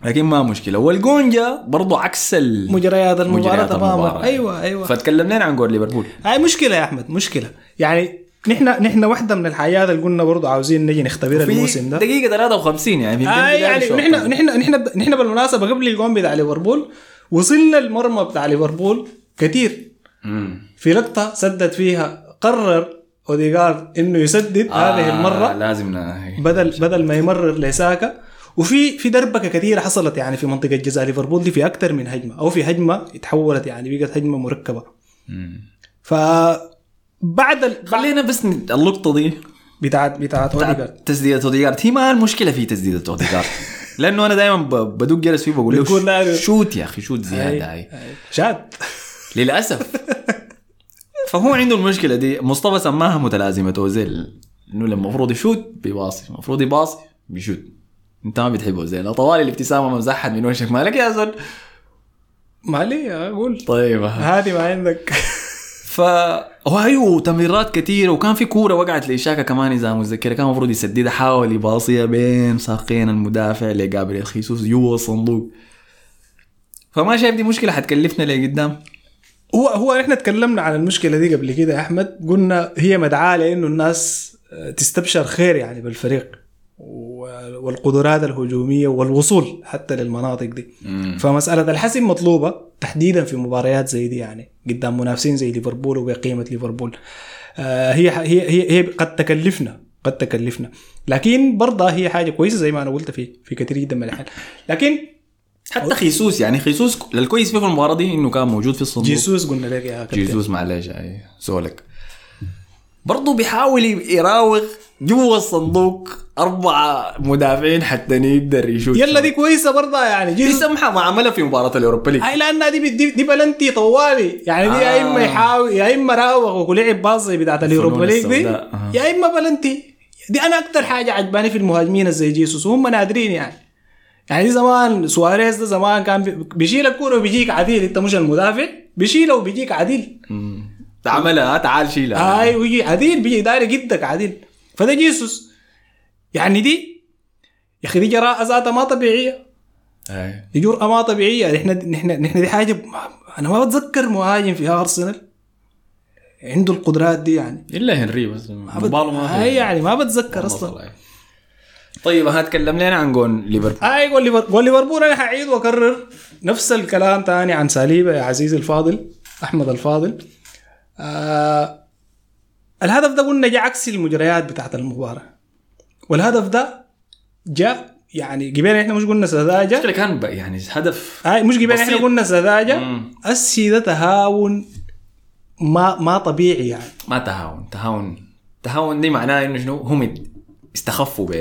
لكن ما مشكلة والجون جا برضه عكس. مجريات المباراة مجريات تماما. أيوه أيوه فتكلمنا عن جول ليفربول هاي مشكلة يا أحمد مشكلة يعني نحن نحن واحدة من الحاجات اللي قلنا برضه عاوزين نجي نختبرها الموسم ده دقيقة 53 يعني آه يعني. نحن نحن نحن نحن بالمناسبة قبل الجون بتاع ليفربول وصلنا المرمى بتاع ليفربول كثير مم. في لقطة سدد فيها قرر أوديجارد إنه يسدد آه هذه المرة لازم بدل بدل ما يمرر لساكا وفي في دربكة كثيرة حصلت يعني في منطقة جزاء ليفربول دي في أكثر من هجمة أو في هجمة اتحولت يعني بقت هجمة مركبة. ف بعد ال... خلينا بس اللقطة دي. بتاعت بتاعت أوديجارد. تسديدة أوديجارد. هي ما المشكلة في تسديدة أوديجارد. لأنه أنا دائما بدق جرس فيه بقول له shoot يا أخي shoot زيادة هاي شاد للأسف. فهو عنده المشكلة دي. مصطفى سماها متلازمة اوزيل إنه لما المفروض يشوت بيباصي. المفروض يباصي بيشوت. انت ما بتحب اوزيل طوالي الابتسامة مزحت من وشك. مالك يا زول ما لي أقول طيب. هذه ما عندك. ف أيوه تمريرات كثيره وكان في كورة وقعت لشاكا كمان إذا متذكر كان المفروض يسددها. حاول يباصيها بين ساقين المدافع لجابريل خيسوس. جوا الصندوق فما شايف دي مشكلة؟ حتكلفنا لقدام. هو هو إحنا تكلمنا عن المشكلة دي قبل كده يا أحمد. قلنا هي مدعاة لأنه الناس آه، تستبشر خير يعني بالفريق. والقدرات الهجومية والوصول حتى للمناطق دي. فمسألة الحسم مطلوبة تحديدا في مباريات زي دي يعني قدام منافسين زي ليفربول وبقيمة ليفربول. آه، هي هي هي, هي قد تكلفنا قد تكلفنا. لكن برضه هي حاجة كويسة زي ما أنا قلت في في كثير جدا من الأحيان. لكن حتى خيسوس يعني خيسوس الكويس فيه في المباراة دي إنه كان موجود في الصندوق. جيسوس قلنا لك يا كابتن. جيسوس معلش أي سولك برضه بيحاول يراوغ جوا الصندوق أربعة مدافعين حتى يقدر يشوت يلا دي كويسة برضه يعني. دي سمحة ما عملها في مباراة الأوروبا ليج. هاي لأنها دي دي, دي بلنتي طوالي. يعني دي يا آه. إما يحاول يا إما راوغ ولعب pass بتاعت اليوروبا ليج دي. آه. يا إما بلنتي. دي أنا أكثر حاجة عجباني في المهاجمين زي جيسوس وهم نادرين يعني. يعني زمان سواريز ده زمان كان بي- بيشيل الكورة وبيجيك عديل. انت مش المدافع بيشيله وبيجيك عديل. ده عملها تعال شيلها. هاي ويجي عديل بيجي داير جدك عديل فده جيسوس. يعني دي يا أخي دي جراءة ذاتها ما طبيعية. أي. دي جرأة ما طبيعية. نحن نحن نحن دي حاجة أنا ما بتذكر مهاجم في أرسنال. عنده القدرات دي يعني. إلا هنري بس. باله ما. هاي يعني ما بتذكر والله أصلا. طلع. طيب هتكلم لنا عن جون ليفربول. هاي قول ليفر- قول ليفربول أنا حعيد وأكرر نفس الكلام تاني عن ساليبا يا عزيزي الفاضل أحمد الفاضل. آه الهدف ده قلنا جاء عكس المجريات بتاعت المباراة. والهدف ده جاء يعني قبل إحنا مش قلنا سذاجة. المشكلة كان يعني هدف هاي مش قبل إحنا. قلنا سذاجة. مم. السي ده تهاون. ما ما طبيعي يعني. ما تهاون. تهاون. تهاون دي معناه إنه شنو؟ هم استخفوا ب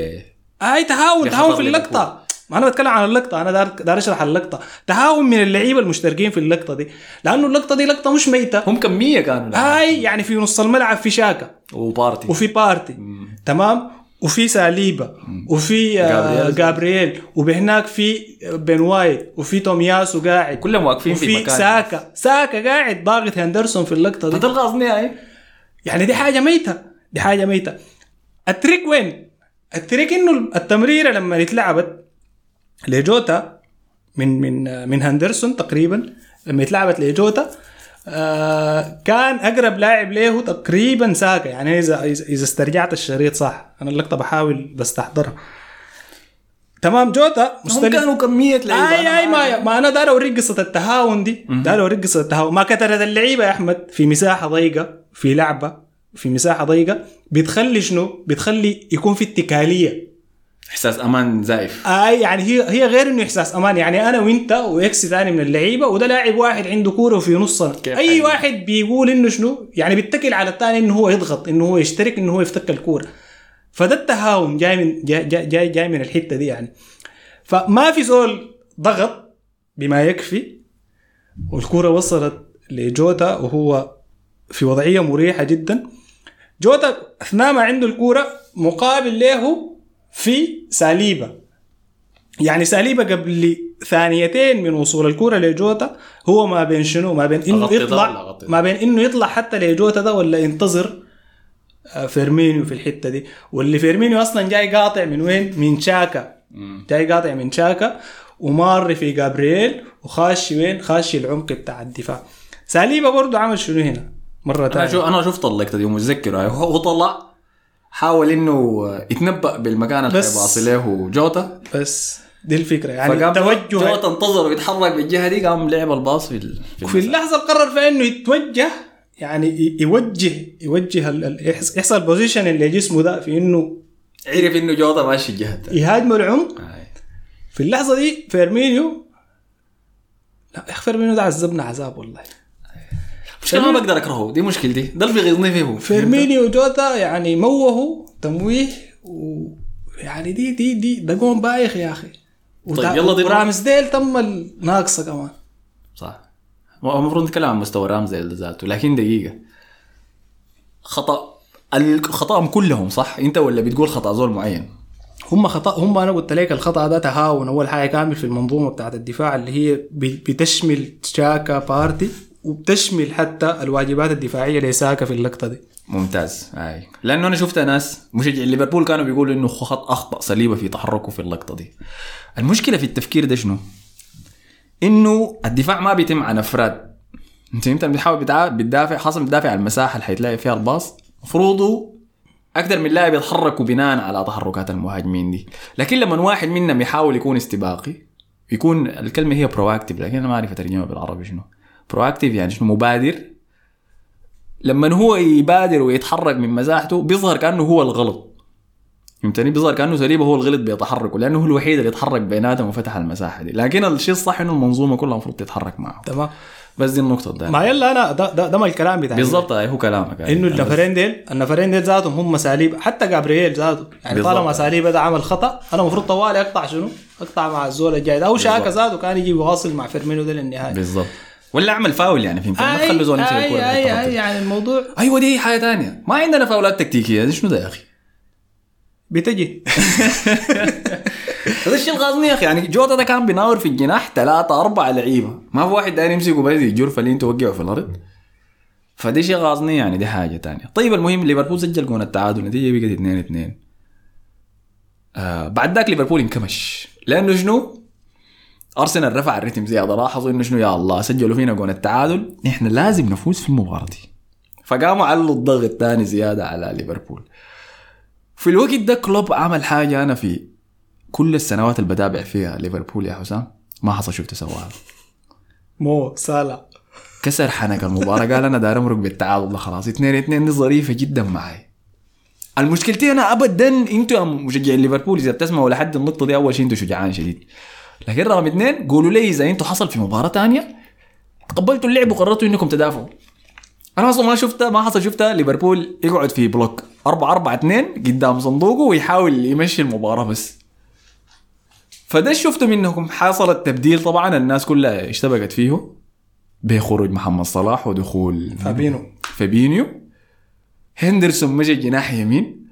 هاي تهاون. بخطر تهاون في. اللقطة. ما أنا بتكلم عن اللقطة أنا دار, دار أشرح اللقطة. تهاون من اللعيبة المشتركين في اللقطة دي لأنه اللقطة دي لقطة مش ميتة. هم كمية كانوا. هاي يعني في نص الملعب في شاكا. وبارتي. وفي بارتي. تمام؟ وفي ساليبا. وفي آه، جابرييل. جابرييل. وبهناك في بن وايت وفي تومياسو قاعد كلهم واقفين في وفي مكان. ساكا. ساكا قاعد ضاغط هندرسون في اللقطة دي. قصدي هاي؟ يعني دي حاجة ميتة. دي حاجة ميتة. ال trick وين؟ ال trick إنه التمريرة لما اتلعبت لجوتا من من من هندرسون تقريبا لما اتلعبت لجوتا آه كان أقرب لاعب له تقريبا ساكا. يعني إذا إذا استرجعت الشريط صح. أنا اللقطه بحاول بستحضرها تمام جوتا هم مستلم كانوا كمية لعيبة. آي آي ما ما, أنا داير أوريك قصة التهاون دي. داير أوريك قصة التهاون. ما كثرت اللعيبة يا أحمد. في مساحة ضيقة في لعبة في مساحة ضيقة. بتخلي شنو؟ بتخلي يكون في اتكالية. إحساس أمان زائف. اي يعني هي هي غير إنه إحساس أمان. يعني أنا وإنت وإكس ثاني من اللعيبة وده لاعب واحد عنده كورة وفي نصنا أي حيجي؟ واحد بيقول إنه شنو؟ يعني بيتكل على الثاني إنه هو يضغط إنه هو يشترك إنه هو يفتك الكورة. فده التهاون جاي من جاي جاي جاي, جاي من الحتة دي يعني. فما في زول ضغط بما يكفي والكورة وصلت لجوتا وهو في وضعية مريحة جدا. جوتا أثناء ما عنده الكورة مقابل له في ساليبا يعني ساليبا قبل ثانيتين من وصول الكورة لجوتا هو ما بين شنو ما بين إنه يطلع؟ ما بين إنه يطلع حتى لجوتا ده ولا ينتظر آه، فيرمينيو في الحتة دي واللي فيرمينيو أصلا جاي قاطع من وين؟ من شاكا جاي قاطع من شاكا ومار في جابرييل وخاشي وين؟ خاشي العمق بتاع الدفاع ساليبا برضو عمل شنو هنا؟ مرة أنا ثانية أنا شفت اللقطه دي ومتذكر هو هو طلع حاول إنه يتنبأ بالمكان اللي حيباصي له جوتا بس. دي الفكرة. يعني فقام توجه جوتا انتظر ويتحرك بالجهة دي قام لعب الباص في في. اللحظة اللي قرر فيها إنه يتوجه يعني يوجه يوجه يحصل position اللي جسمه ده في إنه عرف إنه جوتا ماشي الجهة الثانية يهاجم العمق آي. في اللحظة دي فيرمينيو لا يا أخي فيرمينيو ده عذبنا عذاب والله. مشكلة ما بقدر أكرهه دي مشكلتي. ده اللي بيغيظني فيه فيرمينيو جوتا يعني موهوا تمويه ويعني دي دي دي ده جون بايخ يا أخي. طيب يلا دي- ورامسديل تم الناقصة كمان. صح. هو المفروض نتكلم عن مستوى رامسديل ذاته لكن دقيقة. خطأ الخطأهم كلهم صح؟ أنت ولا بتقول خطأ زول معين؟ هم خطأ هم أنا قلت لك الخطأ ده تهاون. أول حاجة كامل في المنظومة بتاعت الدفاع اللي هي بتشمل شاكا بارتي. وبتشمل حتى الواجبات الدفاعية لساكا في اللقطة دي. ممتاز. اي لأنه أنا شفت ناس مشجع ليفربول كانوا بيقولوا إنه خط أخطأ صليبة في تحركه في اللقطة دي. المشكلة في التفكير ده شنو؟ إنه الدفاع ما بيتم عن أفراد. أنت أنت بتحاول بتدافع خاصه بتدافع عن المساحة اللي حيتلاقي فيها الباص. مفروضه أكثر من لاعب يتحركوا بناء على تحركات المهاجمين دي. لكن لما واحد منهم يحاول يكون استباقي يكون الكلمة هي proactive لكن أنا ما أعرف أترجمها بالعربي شنو. proactive يعني شنو مبادر. لما هو يبادر ويتحرك من مساحته بيظهر كأنه هو الغلط. فهمتني؟ بيظهر كأنه ساليبا هو الغلط بيتحركه لأنه هو الوحيد اللي يتحرك بيناتهم وفتح المساحة دي. لكن الشيء الصح إنه المنظومة كلها المفروض تتحرك معه. تمام. بس دي النقطة ده ما يلا أنا ده ده, ده ما الكلام بتاعي. بالضبط هاي هو كلامك. إنه يعني النفرين ديل النفرين ديل ذاتهم هم ساليبا حتى جابرييل ذاته يعني. طالما ساليبا ده عمل خطأ أنا المفروض طوالي أقطع شنو؟ أقطع مع الزول الجاي ده. أو شاكا ذاته كان يجي يواصل مع فيرمينيو ده للنهاية. بالضبط. ولا أعمل فاول يعني فهمت؟ ما تخلوا زول يمسك الكورة اي أي. يعني الموضوع أيوه دي حاجة ثانية ما عندنا فاولات تكتيكية دي شنو ده يا أخي؟ بتجي. هذا الشيء الغاظني يا أخي. يعني جوتا ده كان بيناور في الجناح ثلاثة أربعة لعيبة. ما في واحد داير يمسكه بس يجر فلين توقعه في الأرض. فدي شيء غاظني يعني دي حاجة تانية. طيب المهم ليفربول سجل جون التعادل النتيجة بقت 2 2 آه بعد ذاك ليفربول انكمش. لأنه شنو؟ أرسنال رفع الريتم زيادة لاحظوا إنه شنو؟ يا الله سجلوا فينا جون التعادل. نحن لازم نفوز في المباراة دي. فقاموا علوا الضغط تاني زيادة على ليفربول. في الوقت ده كلوب عمل حاجة أنا في كل السنوات اللي بتابع فيها ليفربول يا حسام ما حصل شفت سواها. مو سالا كسر حنك المباراة قال أنا داير أمرق بالتعادل خلاص. اثنين اثنين دي ظريفة جدا معي. المشكلتي أنا أبدا أنتوا يا مشجعين ليفربول إذا بتسمعوا لحد النقطة دي أول شيء أنتوا شجعان شديد. لكن رقم اثنين قولوا لي إذا أنتوا حصل في مباراة تانية تقبلتوا اللعب وقررتوا إنكم تدافعوا. أنا أصلا ما شفتها ما حصل شفتها ليفربول يقعد في block 4 4 2 قدام صندوقه ويحاول يمشي المباراة بس. فده شفته منهم حصل التبديل. طبعا الناس كلها اشتبكت فيه. بخروج محمد صلاح ودخول فابينيو فابينيو. هندرسون مشى جناح يمين.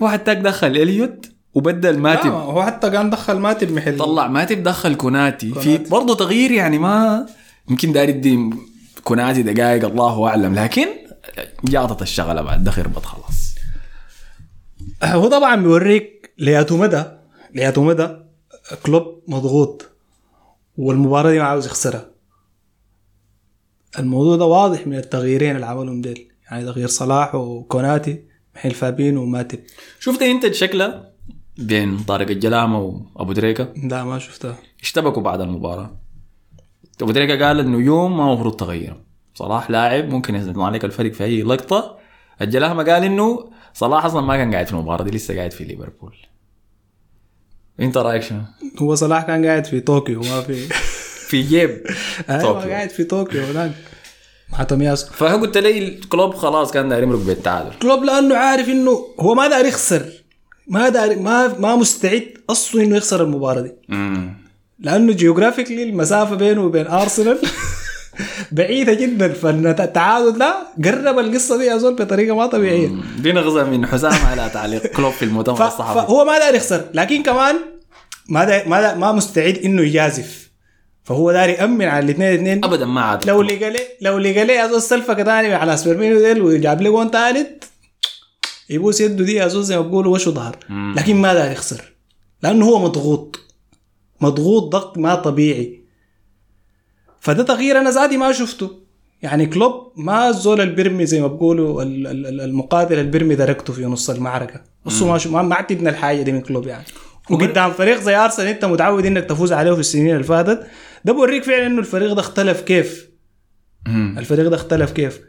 واحد تاك دخل إليوت. وبدل ماتب. هو حتى كان دخل ماتب محل. طلع ماتب دخل كوناتي. في. برضه تغيير يعني ما يمكن داير يدي كوناتي دقائق الله أعلم. لكن جاطت الشغلة بعد ده خربت خلاص. هو طبعا بيوريك لياتو مدى لياتو مدى كلوب مضغوط والمباراة دي ما عاوز يخسرها. الموضوع ده واضح من التغييرين اللي عملهم ديل. يعني تغيير صلاح وكوناتي محل فابينو وماتب. شفت انت شكله بين طارق الجلامة وابو دريكة؟ لا ما شفتها. اشتبكوا بعد المباراة. أبو دريكة قال إنه يوم ما المفروض تغيره صلاح لاعب ممكن يطلع لك الفريق في أي لقطة. الجلامة قال إنه صلاح أصلا ما كان قاعد في المباراة دي لسه قاعد في ليفربول. أنت رأيك شنو؟ هو صلاح كان قاعد في طوكيو ما في. في جيب أيوه طوكيو. قاعد في طوكيو هناك. مع تومياسو فقلت لي الكلوب خلاص كان داير يمرق بالتعادل. كلوب لأنه عارف إنه هو ما داير يخسر. ما داير ما ما مستعد أصلا إنه يخسر المباراة دي. لأنه geographically المسافة بينه وبين ارسنال بعيدة جدا. فالتعادل ده قرب القصة دي اظن بطريقة ما طبيعية. دي نغزة من حسام على تعليق كلوب في المؤتمر الصحفي. فهو ما داير يخسر لكن كمان ما داير ما, داير ما مستعد إنه يجازف. فهو داير يأمن على الاثنين الاثنين. ابدا ما عاد. لو لقى لو لقى لي ازوز سلفه تاني على سبرمينو ديل وجاب لي جون ثالث يبوس يده دي ازوز زي ما بقولوا وشه ظهر لكن ما داير يخسر؟ لأنه هو مضغوط. مضغوط ضغط ما طبيعي. فده تغيير أنا ذاتي ما شفته. يعني كلوب ما الزول البرمي زي ما ال- المقاتل البرمي دركته في نص المعركة. اصله ما شو- ما اعتدنا الحاجة دي من كلوب يعني. وقدام فريق زي أرسنال أنت متعود إنك تفوز عليه في السنين اللي فاتت. ده بوريك فعلا إنه الفريق ده اختلف كيف. الفريق ده اختلف كيف.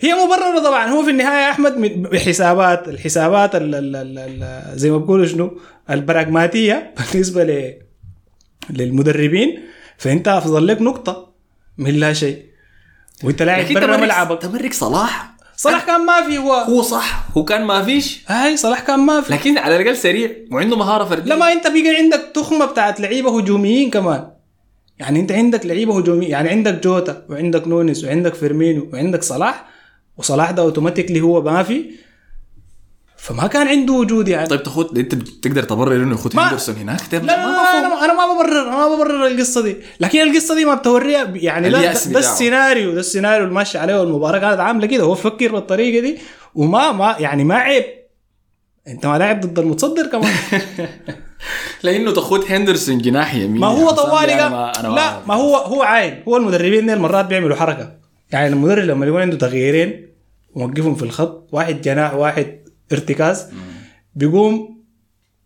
هي مبررة طبعا. هو في النهاية يا أحمد من- بحسابات الحسابات ال ال ال ال زي ما بقولوا شنو؟ البراغماتية بالنسبة ل للمدربين. فأنت أفضل لك نقطة من لا شيء. وأنت لاعب برا ملعبك. تمرك صلاح. صلاح كان ما في هو. هو صح. هو كان ما فيش. هاي صلاح كان ما في لكن على الأقل سريع. وعنده مهارة فردية. لما أنت بيجي عندك تخمة بتاعت لعيبة هجوميين كمان. يعني أنت عندك لعيبة هجومية. يعني عندك جوتا وعندك نونيز وعندك فيرمينيو وعندك صلاح. وصلاح ده automatically هو ما في فما كان عنده وجود يعني. طيب تاخد انت تقدر تبرر انه ما- هندرسون هناك؟ لا لا, لا أنا ما- أنا ما ببرر أنا ما ببرر القصة دي. لكن القصة دي ما بتوريها يعني لا ده. السيناريو ده السيناريو اللي ماشي عليه والمباراة كانت عاملة كده. هو فكر بالطريقة دي وما ما يعني ما عيب. أنت ما لاعب ضد المتصدر كمان. لأنه تاخد هندرسون جناح يمين. ما هو طوالي أنا ما- لا ما هو هو عاين هو المدربين دي مرات بيعملوا حركة. يعني المدرب لما يكون عنده تغييرين وموقفهم في الخط واحد جناح واحد ارتكاز بيقوم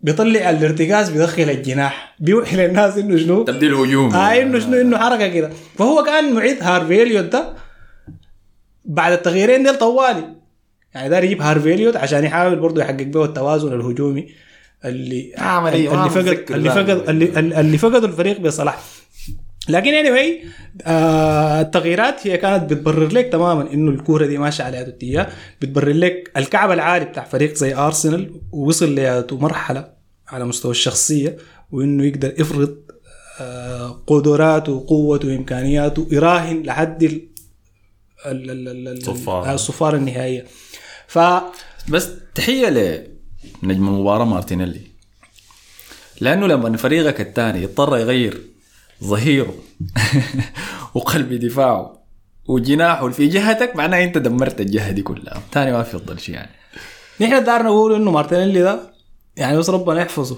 بيطلع الارتكاز بيدخل الجناح. بيوحي للناس إنه شنو؟ تبديل هجومي آه إنه شنو؟ إنه حركة كده. فهو كان معيد هارفي إليوت ده بعد التغييرين ديل طوالي. يعني دار يجيب هارفي إليوت عشان يحاول برضه يحقق به التوازن الهجومي اللي عملية، ما اللي فقد اللي. فقد اللي, اللي فقدوا الفريق بصلاح. لكن يعني anyway آه التغييرات هي كانت بتبرر لك تماما إنه الكورة دي ماشية على اتجاه بتبرر لك الكعب العالي بتاع فريق زي أرسنال وصل لياتو مرحلة على مستوى الشخصية وإنه يقدر يفرض آه قدراته وقوته وإمكانياته يراهن لحد ال ال- ال- ال- ال- الصفارة. الصفاره النهائية. ف بس تحية لنجم المباراة مارتينيلي. لأنه لما فريقك الثاني يضطر يغير ظهيره. وقلب دفاعه. وجناحه في جهتك معناه انت دمرت الجهة دي كلها. ثاني ما في افضل شيء يعني. نحن دارنا نقول إنه مارتينيلي ده يعني بس ربنا يحفظه.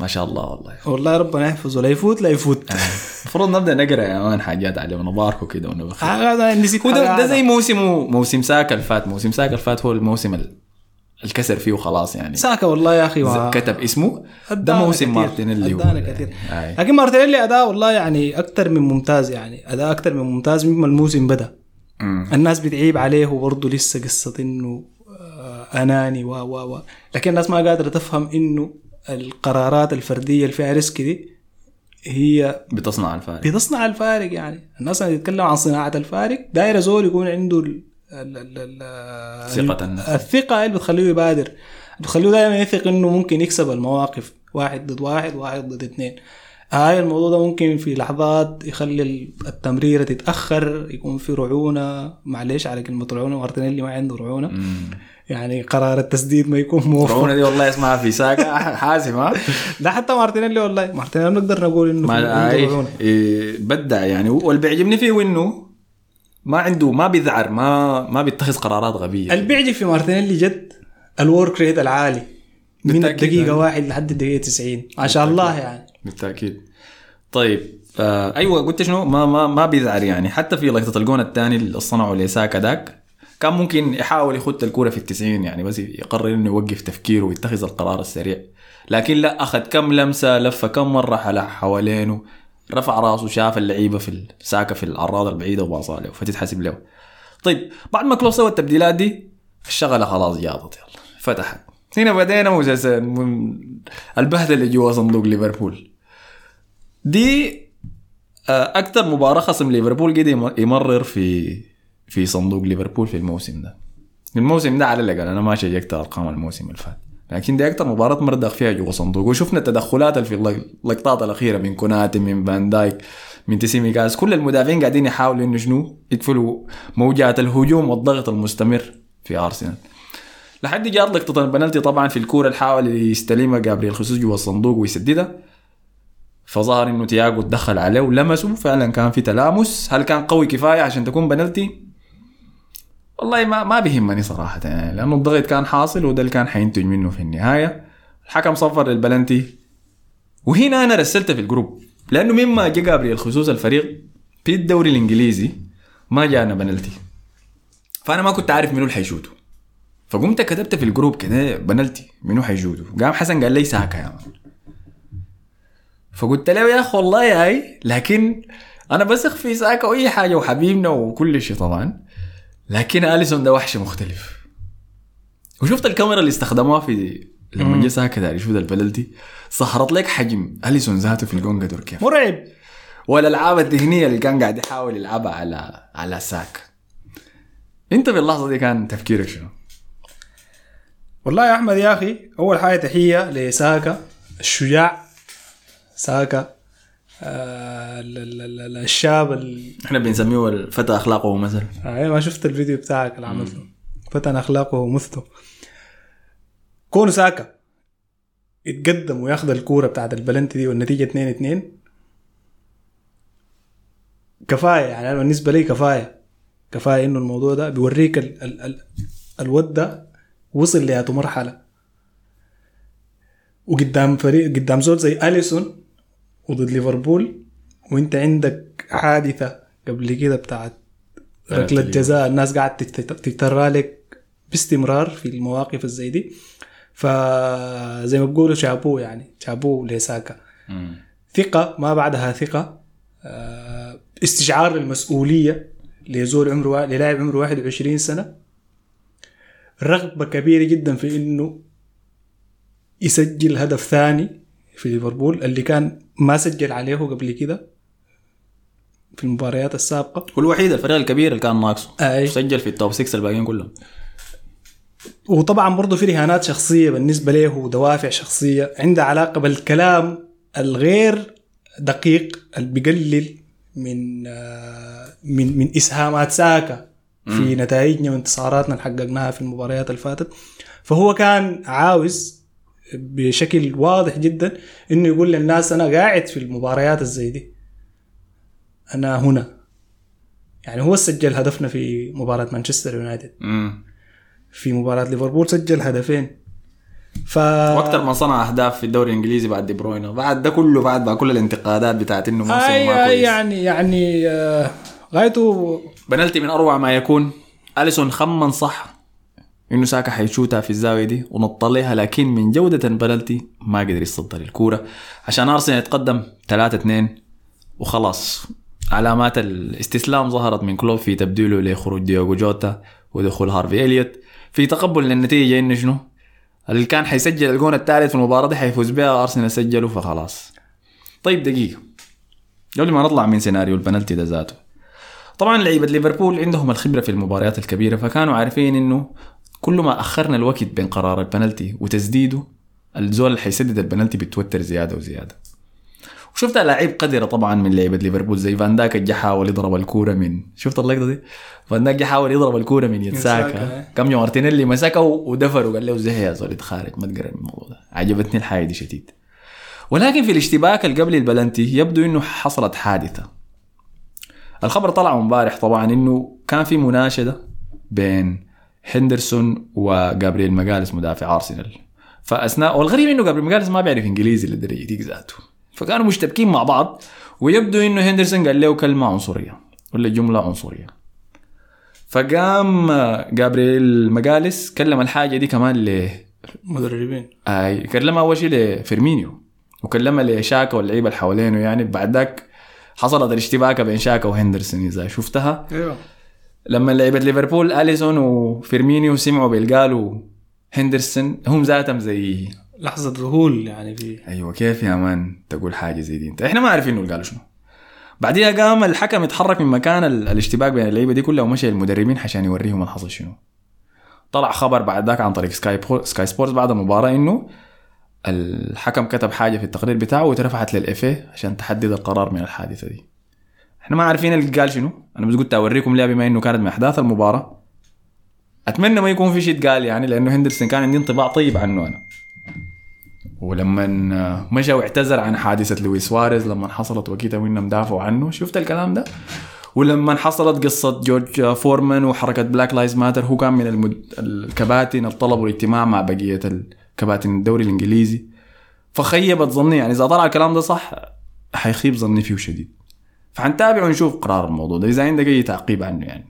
ما شاء الله والله. والله ربنا يحفظه. لا يفوت لا يفوت. المفروض نبدأ نقرأ يا man حاجات عليه ونباركه كده ونبخ هذا نسيت ده, زي. موسمه موسم ساكا الفات. موسم ساكا الفات هو الموسم ال- الكسر فيه خلاص يعني. ساكا والله يا أخي كتب اسمه ده موسم. مارتينيلي هو أدانا كثير آي. لكن مارتينيلي أداء والله يعني أكثر من ممتاز يعني. أداء أكثر من ممتاز مما الموسم بدأ. مم. الناس بتعيب عليه وبرضه لسه قصة إنه آه، أناني و و و لكن الناس ما قادرة تفهم إنه القرارات الفردية اللي فيها risk دي هي بتصنع الفارق. بتصنع الفارق يعني. الناس اللي تتكلم عن صناعة الفارق داير زول يكون عنده ثقة النفس. الثقة اللي بتخليه يبادر. بتخليه دائما يثق إنه ممكن يكسب المواقف واحد ضد واحد واحد ضد اثنين. هاي الموضوع ده ممكن في لحظات يخلي التمريره تتأخر يكون في رعونة. معلش على كلمه رعونه مارتينيلي ما عنده رعونة. يعني قرار التسديد ما يكون موفق. رعونة دي والله اسمها في ساكا حازم ها؟ لا حتى مارتينيلي والله. مارتينيلي نقدر نقول إنه ما عنده أي رعونة. إيه، بدع يعني. واللي بيعجبني فيه إنه ما عنده ما بيذعر ما ما بيتخذ قرارات غبية. اللي بيعجب في مارتينيلي جد ال work rate العالي. من بالتأكيد. الدقيقة واحد لحد الدقيقة 90 ما شاء الله يعني. بالتأكيد. طيب آه أيوه قلت شنو؟ ما ما ما بيذعر يعني. حتى في لقطة الجون الثاني اللي صنعه لساكا داك كان ممكن يحاول يخط الكرة في التسعين يعني بس يقرر إنه يوقف تفكيره ويتخذ القرار السريع. لكن لا أخذ كم لمسة لفة كم حلا حوالينه. رفع راسه شاف اللعيبة في ساكا في العراضه البعيدة وباصها له فتتحسب له. طيب بعد ما كلوب سوى التبديلات دي الشغله خلاص جاضت يلا فتحت. هنا بدينا مسلسل البهدلة اللي جوا صندوق ليفربول. دي أكثر مباراة خصم ليفربول قدر يم- يمرر في في صندوق ليفربول في الموسم ده. الموسم ده على الأقل أنا ما شجعت أرقام الموسم اللي فات. لكن دي أكثر مباراة مردغ فيها جوا صندوق. وشفنا التدخلات في اللق- اللقطات الأخيرة من كوناتي من فان دايك من تيسيمي كاس كل المدافعين قاعدين يحاولوا إنه شنو؟ يقفلوا موجات الهجوم والضغط المستمر في أرسنال. لحد جات لقطة البنالتي طبعا في الكورة اللي حاول يستلمها جابريل خصوص جوا الصندوق ويسددها. فظهر إنه تياجو تدخل عليه ولمسه. فعلا كان في تلامس. هل كان قوي كفاية عشان تكون بنالتي؟ والله ما ما بيهمني صراحة يعني لأنه الضغط كان حاصل وده اللي كان حينتج منه في النهاية. الحكم صفر للبلنتي وهنا أنا رسلت في الجروب لأنه مما جا جابريل جيسوس الفريق في الدوري الإنجليزي ما جانا بنالتي. فأنا ما كنت عارف منو اللي حيشوته فقمت كتبت في الجروب كده بنالتي منو حيشوته قام حسن قال لي ساكا يا man. فقلت له يا أخي والله يا هاي لكن أنا بثق في ساكا وأي حاجة وحبيبنا وكل شيء طبعا. لكن أليسون ده وحش مختلف. وشفت الكاميرا اللي استخدموها في لما جه ساكا داري يشوف البلدي صهرت لك حجم. أليسون ذاته في الجون قدر كيف؟ مرعب. والألعاب الذهنية اللي كان قاعد يحاول يلعبها على على ساك. أنت في اللحظة دي كان تفكيرك شنو؟ والله يا أحمد يا أخي أول حاجة تحية لساكا الشجاع ساكا. الشاب ال- إحنا بنسميه الفتى أخلاقه مثل آه ما شفت الفيديو بتاعك اللي عملته. فتن أخلاقه ومثله كونه ساكا يتقدم وياخذ الكورة بتاعت البلنتي دي والنتيجة 2 2 كفاية يعني أنا بالنسبة لي كفاية. كفاية إنه الموضوع ده بيوريك ال ال ال الود ده وصل لهاته مرحلة. وقدام فريق قدام زول زي أليسون وضد ليفربول وانت عندك حادثة قبل كده بتاعت ركلة جزاء الناس قاعد تكترى لك باستمرار في المواقف الزي دي. فزي ما بيقولوا شابوه يعني شابوه لساكا ثقة ما بعدها ثقة. آه، استشعار المسؤولية لزول عمره للاعب عمره 21 سنة. رغبة كبيرة جدا في إنه يسجل هدف ثاني. في ليفربول اللي كان ما سجل عليه قبل كده في المباريات السابقة. هو الوحيد الفريق الكبير اللي كان ناقصه. أي. سجل في التوب 6 الباقيين كلهم. وطبعا برضه في رهانات شخصية بالنسبة له ودوافع شخصية عندها علاقة بالكلام الغير دقيق اللي بيقلل من آه، من من إسهامات ساكا في نتائجنا وانتصاراتنا اللي حققناها في المباريات اللي فاتت. فهو كان عاوز بشكل واضح جدا إنه يقول للناس أنا قاعد في المباريات الزي دي. أنا هنا. يعني هو سجل هدفنا في مباراة مانشستر يونايتد. في مباراة ليفربول سجل هدفين. ف وأكثر من صنع أهداف في الدوري الإنجليزي بعد دي بروينا. بعد ده كله بعد بعد كل الانتقادات بتاعت إنه موسم آي ما كويس. يعني يعني آه، غايته بنالتي من أروع ما يكون. أليسون خمن صح. إنه ساكا حيشوتها في الزاوية دي ونط عليها لكن من جودة البنالتي ما قدر يصدر الكورة. عشان أرسنال يتقدم 3 2 وخلاص. علامات الاستسلام ظهرت من كلوب في تبديله لخروج ديوغو جوتا ودخول هارفي إليوت. في تقبل للنتيجة إنه شنو؟ اللي كان حيسجل الجون الثالث في المباراة دي حيفوز بها أرسنال سجله فخلاص. طيب دقيقة. قبل ما نطلع من سيناريو البنالتي ده ذاته. طبعا لعيبة ليفربول عندهم الخبرة في المباريات الكبيرة فكانوا عارفين إنه كل ما أخرنا الوقت بين قرار البنالتي وتسديده الزول اللي حيسدد البنالتي بيتوتر زيادة وزيادة. وشفت لعيب قدرة طبعا من لعيبة ليفربول زي فان داك جا حاول يضرب الكورة من شفت اللقطة دي؟ فان داك جا حاول يضرب الكورة من يد ساكا. كم يوم مارتينيلي مسكه ودفر وقال له زي يا زول خارج ما تقرب من الموضوع ده. عجبتني الحاجة دي شديد. ولكن في الاشتباك اللي قبل البلنتي يبدو إنه حصلت حادثة. الخبر طلع امبارح طبعا إنه كان في مشادة بين هندرسون وجابرييل ماجاليس مدافع أرسنال. فاثناء والغريب إنه جابرييل ماجاليس ما بيعرف إنجليزي للدرجه دي ذاته. فكانوا مشتبكين مع بعض ويبدو إنه هندرسون قال له كلمة عنصرية ولا جملة عنصرية. فقام جابرييل ماجاليس كلم الحاجة دي كمان ل مدربين. أي كلمها أول شيء لفيرمينيو وكلمها لشاكا واللعيبة اللي حوالينه يعني. بعد ذاك حصلت الاشتباكة بين شاكا وهندرسون إذا شفتها. أيوه. لما لعيبه ليفربول أليسون وفيرمينيو سمعوا بالقالوا هندرسون هم ذاتهم زي لحظة ذهول يعني في أيوه كيف يا man تقول حاجة زي دي؟ انت إحنا ما عارفين إنه قالوا شنو. بعديها قام الحكم يتحرك من مكان ال- الاشتباك بين اللعيبة دي كلها ومشى المدربين عشان يوريهم اللي حصل شنو. طلع خبر بعد ذاك عن طريق سكاي بو... سكاي سبورتس بعد المباراة إنه الحكم كتب حاجة في التقرير بتاعه واترفعت لل FA عشان تحدد القرار من الحادثة دي. إحنا ما عارفين اللي قال شنو. أنا بس قلت أوريكم ليه بما إنه كانت من احداث المباراة. أتمنى ما يكون في شيء اتقال يعني لأنه هندرسون كان عندي انطباع طيب عنه أنا. ولما مشى واعتذر عن حادثة لويس سواريز لما حصلت وكيتا وإنهم دافعوا عنه. شفت الكلام ده؟ ولما حصلت قصة جورج فورمان وحركة Black Lives Matter هو كان من المد... الكباتن اللي طلبوا الاجتماع مع بقية الكباتن الدوري الإنجليزي. فخيبت ظني يعني إذا طلع الكلام ده صح حيخيب ظني فيه شديد. فحنتابع ونشوف قرار الموضوع ده. إذا عندك أي تعقيب عنه يعني.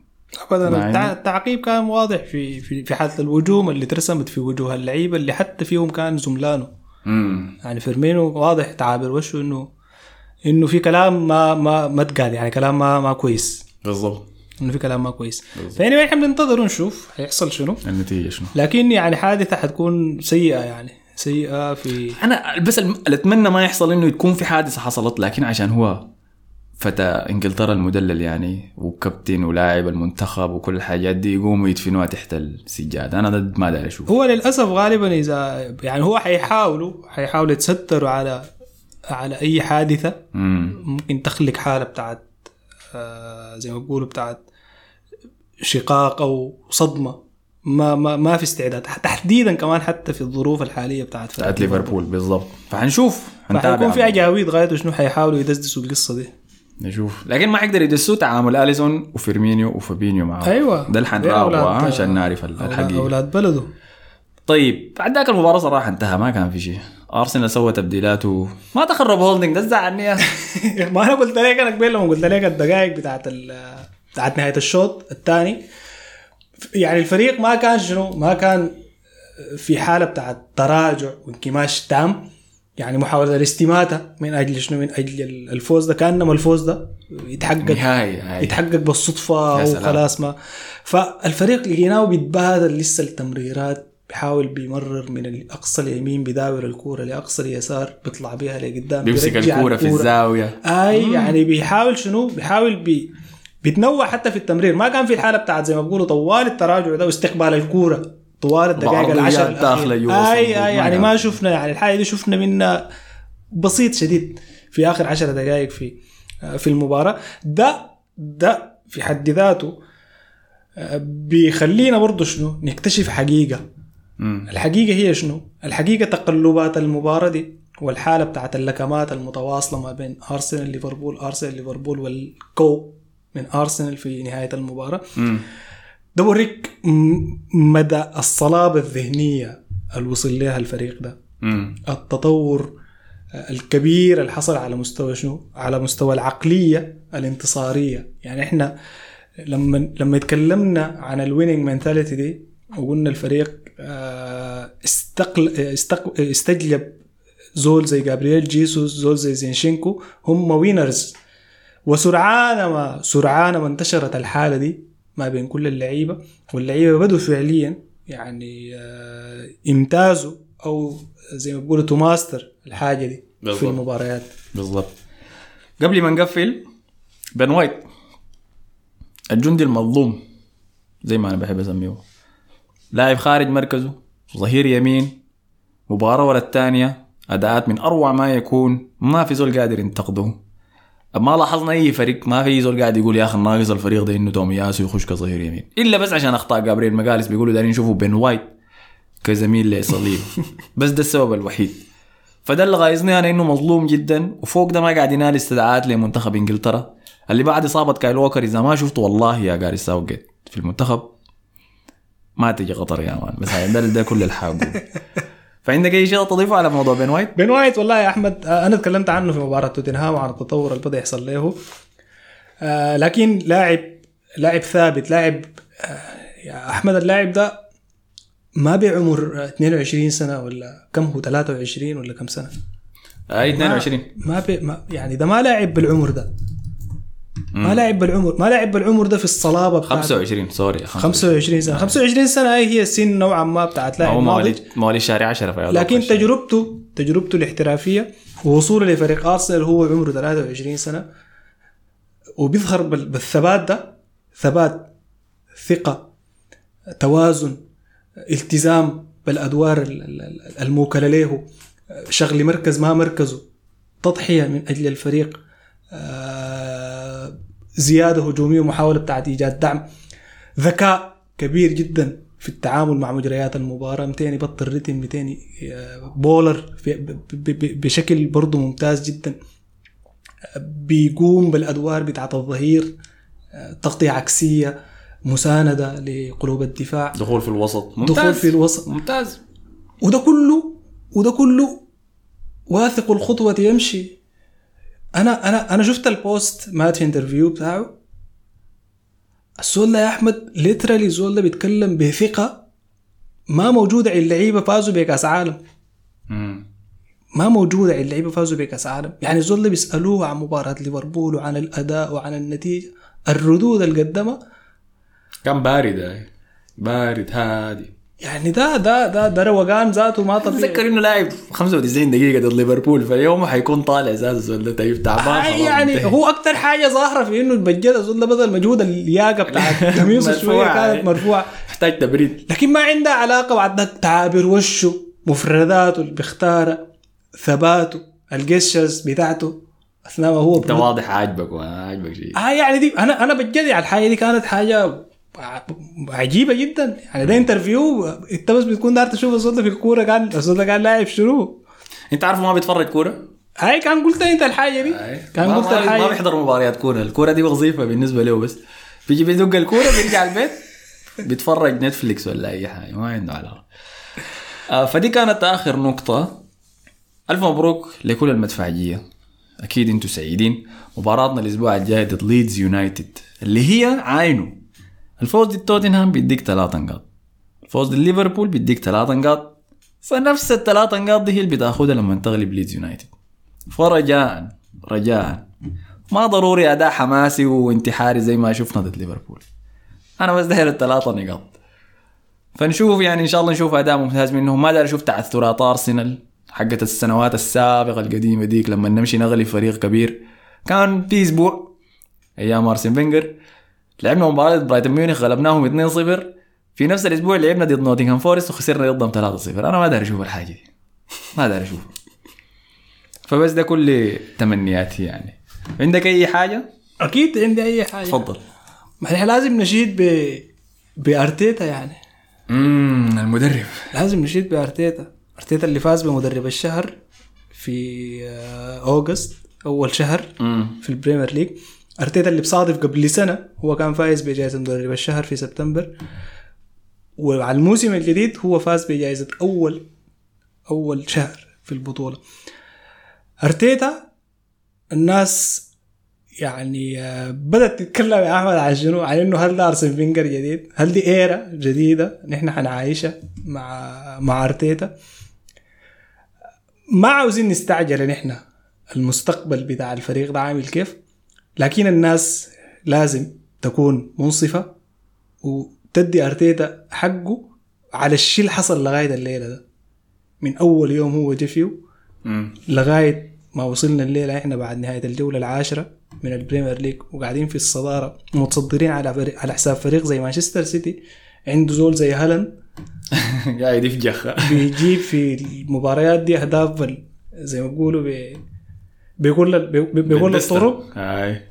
ابدا. التعقيب كان واضح في في في حالة الهجوم اللي ترسمت في وجوه اللعيبة اللي حتى فيهم كان زملانه. امم يعني فيرمينو واضح تعابير وشه انه إنه في كلام ما ما ما اتقال يعني كلام ما ما كويس. بالضبط. إنه في كلام ما كويس. فإني إحنا بننتظر ونشوف هيحصل شنو. النتيجة شنو. لكن يعني حادثة حتكون سيئة يعني. سيئة في أنا بس اللي أتمنى ما يحصل إنه تكون في حادثة حصلت لكن عشان هو فتى إنجلترا المدلل يعني وكابتن ولاعب المنتخب وكل الحاجات دي يقوموا يدفنوها تحت السجاد أنا ضد ما داري أشوف هو للأسف غالبا إذا يعني هو حيحاولوا حيحاولوا يتستروا على على أي حادثة. ممكن تخلق حالة بتاعت آه زي ما بيقولوا بتاعت شقاق أو صدمة. ما ما ما في استعداد. تحديدا كمان حتى في الظروف الحالية بتاعت بتاعت ليفربول بالضبط. فحنشوف فحيكون في حنتابع اجاويد غايته شنو حيحاولوا يدسدسوا القصة دي. نشوف. لكن ما حيقدر يدسوا تعامل أليسون وفيرمينيو وفابينيو معاه أيوه. ده اللي حنراقبه عشان نعرف الحقيقة. أولاد بلده. طيب بعد ذاك المباراة صراحة انتهى ما كان في شيء. أرسنال سوى تبديلاته. ما تخرب هولدنج ده زعلني. ما أنا قلت لك أنا قبل لما قلت لك الدقائق بتاعت ال- بتاعت نهاية الشوط الثاني. يعني الفريق ما كان شنو؟ ما كان في حالة بتاعت تراجع وانكماش تام. يعني محاولة الاستماتة من أجل شنو؟ من أجل الفوز ده. كأنما الفوز ده يتحقق نهاية هاي. يتحقق بالصدفة يا أو سلام. خلاص ما. فالفريق لقيناه بيتبادل لسه التمريرات بيحاول بيمرر من الأقصى اليمين بداور الكورة لأقصى اليسار بيطلع بيها لقدام بيمسك الكورة في الزاوية. أي يعني بيحاول شنو؟ بيحاول بي بيتنوع حتى في التمرير. ما كان في الحالة بتاعت زي ما بيقولوا طوال التراجع ده واستقبال الكورة. طوال الدقائق العشر. جوا آي آي يعني. ما شفنا يعني الحاجة دي شفنا منها بسيط شديد في آخر عشر دقائق في في المباراة ده ده في حد ذاته آه، بيخلينا برضه شنو نكتشف حقيقة مم. الحقيقة هي شنو؟ الحقيقة تقلبات المباراة دي والحالة بتاعت اللكمات المتواصلة ما بين أرسنال ليفربول أرسنال ليفربول والكو من أرسنال في نهاية المباراة مم. ده بوريك مدى الصلابة الذهنية اللي وصل لها الفريق ده مم. التطور الكبير اللي حصل على مستوى شنو؟ على مستوى العقلية الانتصارية يعني إحنا لما لما تكلمنا عن ال winning mentality دي وقلنا الفريق آه، استقل استق... استجلب زول زي جابرييل جيسوس زول زي زينشينكو هم winners وسرعان ما سرعان ما انتشرت الحالة دي ما بين كل اللعيبة واللعيبة بدوا فعليا يعني آه، يمتازوا أو زي ما بيقولوا to master الحاجة دي بالضبط. في المباريات. بالضبط. قبل ما نقفل بن وايت الجندي المظلوم زي ما أنا بحب أسميه. لاعب خارج مركزه ظهير يمين مباراة ورا الثانية أداءات من أروع ما يكون ما في زول قادر ينتقده. ما لاحظنا أي فريق ما في زول قاعد يقول يا أخي ناقص الفريق ده إنه تومياسو يخش كظهير يمين. إلا بس عشان أخطاء جابريل مجالس بيقولوا دارين نشوفوا بين وايت كزميل لساليبا. بس ده السبب الوحيد. فده اللي غايظني أنا إنه مظلوم جدا وفوق ده ما قاعد ينال استدعاءات لمنتخب إنجلترا. اللي بعد إصابة كايل ووكر إذا ما شفته والله يا جاريث ساوثجيت في المنتخب ما تجي قطر يا man. بس ده, ده كل الحاجة فعندك أي شيء تضيفه على موضوع بين وايت؟ بين وايت والله يا أحمد آه، أنا تكلمت عنه في مباراة توتنهام وعن التطور اللي بدا يحصل له. آه، لكن لاعب لاعب ثابت لاعب آه، يا أحمد اللاعب ده ما بعمر 22 سنة ولا كم هو 23 ولا كم سنة؟ أي 22 ما, بي ما يعني ده ما لاعب بالعمر ده. ما لاعب بالعمر ما لاعب بالعمر ده في الصلابة بتاعته 25 sorry 25 سنة. 25 سنة هي هي السن نوعا ما بتاعت لاعب هو مواليد مواليد شهر 10 في لكن تجربته تجربته الاحترافية ووصوله لفريق أرسنال هو عمره 23 سنة. وبيظهر بال- بالثبات ده ثبات ثقة توازن التزام بالأدوار ال- ال- ال- الموكلة له شغل مركز ما مركزه تضحية من أجل الفريق آه، زيادة هجومية ومحاولة بتاعت إيجاد دعم. ذكاء كبير جدا في التعامل مع مجريات المباراة. 200 يبطل رتم 200 بولر في- ب- ب- بشكل برضه ممتاز جدا. بيقوم بالأدوار بتاعت الظهير آه، تغطية عكسية مساندة لقلوب الدفاع. دخول في الوسط. دخول في الوسط. ممتاز. وده كله وده كله واثق الخطوة يمشي أنا أنا أنا شفت ال post match interview بتاعه. الزول ده يا أحمد ليترالي الزول ده بيتكلم بثقة ما موجودة عند اللعيبة فازوا بكأس عالم. ما موجودة عند اللعيبة فازوا بكأس عالم. يعني الزول ده بيسألوه عن مباراة ليفربول وعن الأداء وعن النتيجة. الردود اللي قدمها كان بارد هاي. بارد هادي. يعني ده ده ده ده روقان ذاته ما طبيعي. اتذكر إنه لاعب 95 دقيقة ضد ليفربول فاليوم حيكون طالع أساسا ولا طيب تعبان آه يعني. هو أكتر حاجة ظاهرة في إنه بجد الزول ده بذل مجهود اللياقة بتاعت قميصه شوية. كانت مرفوعة. يحتاج تبريد. لكن ما عندها علاقة بعد ذاك تعابير وشه مفرداته اللي بيختارها ثباته ال gestures بتاعته أثناء ما هو انت واضح عاجبك عاجبك شيء. آه يعني دي أنا أنا بجد يعني الحاجة دي كانت حاجة عجيبة جدا. يعني ده interview انت بس بتكون دار تشوف ده في الكورة كان ده كان لاعب شنو؟ انت عارف ما بيتفرج كورة؟ هاي كان قلت أنت الحاجة دي. كان ما, قلت ما, ما الحاجة بيحضر مباريات كورة. الكورة دي وظيفة بالنسبة له بس. بيجي بيدق الكورة بيرجع البيت. بيتفرج نتفليكس ولا أي حاجة. ما عنده علاقه آه فدي كانت آخر نقطة. ألف مبروك لكل المدفعجية. أكيد أنتم سعيدين. مباراتنا الأسبوع الجاي ضد ليدز يونايتد اللي هي عاينه الفوز ضد توتنهام بيديك ثلاثة نقاط. الفوز ضد ليفربول بيديك ثلاثة نقاط. فنفس الثلاثة نقاط دي هي اللي بتاخدها لما تغلب ليدز يونايتد. فرجاء رجاء. ما ضروري أداء حماسي وانتحاري زي ما شفنا ضد ليفربول. أنا بس داير الثلاثه نقاط. فنشوف يعني إن شاء الله نشوف أداء ممتاز منهم. ما داير أشوف تعثرات أرسنال حقت السنوات السابقة القديمة ديك لما نمشي نغلب فريق كبير. كان في أسبوع أيام أرسن فينجر. لعبنا مباراه ضد بايرن ميونخ غلبناهم 2-0 في نفس الأسبوع لعبنا ضد نوتنغهام فورست وخسرنا ضدهم 3-0 أنا ما داير أشوف الحاجة دي. ما داير اشوفها فبس ده كل تمنياتي يعني. عندك أي حاجة؟ أكيد عندي أي حاجة. تفضل. ما إحنا لازم نشيد ب بأرتيتا يعني. امم المدرب. لازم نشيد بأرتيتا أرتيتا. اللي فاز بمدرب الشهر في آه، August أول شهر امم في البريمير ليج. أرتيتا اللي بصادف قبل سنة هو كان فايز بجائزة مدرب الشهر في سبتمبر وعلى الموسم الجديد هو فاز بجائزة أول أول شهر في البطولة أرتيتا الناس يعني آه، بدأت تتكلم يا أحمد عن شنو؟ عن إنه هل ده ارسن فينجر جديد؟ هل دي era جديدة نحن حنعيشها مع مع أرتيتا؟ ما عاوزين نستعجل نحن المستقبل بتاع الفريق ده عامل كيف لكن الناس لازم تكون منصفة وتدي أرتيتا حقه على الشيء اللي حصل لغاية الليلة ده. من أول يوم هو فيه امم لغاية ما وصلنا الليلة إحنا بعد نهاية الجولة العاشرة من البريمير ليج وقاعدين في الصدارة متصدرين على فريق على حساب فريق زي مانشستر سيتي عنده زول زي هالاند. قاعد يفجخ. بيجيب في المباريات دي أهداف بال- زي ما بيقولوا بكل بكل الطرق هاي.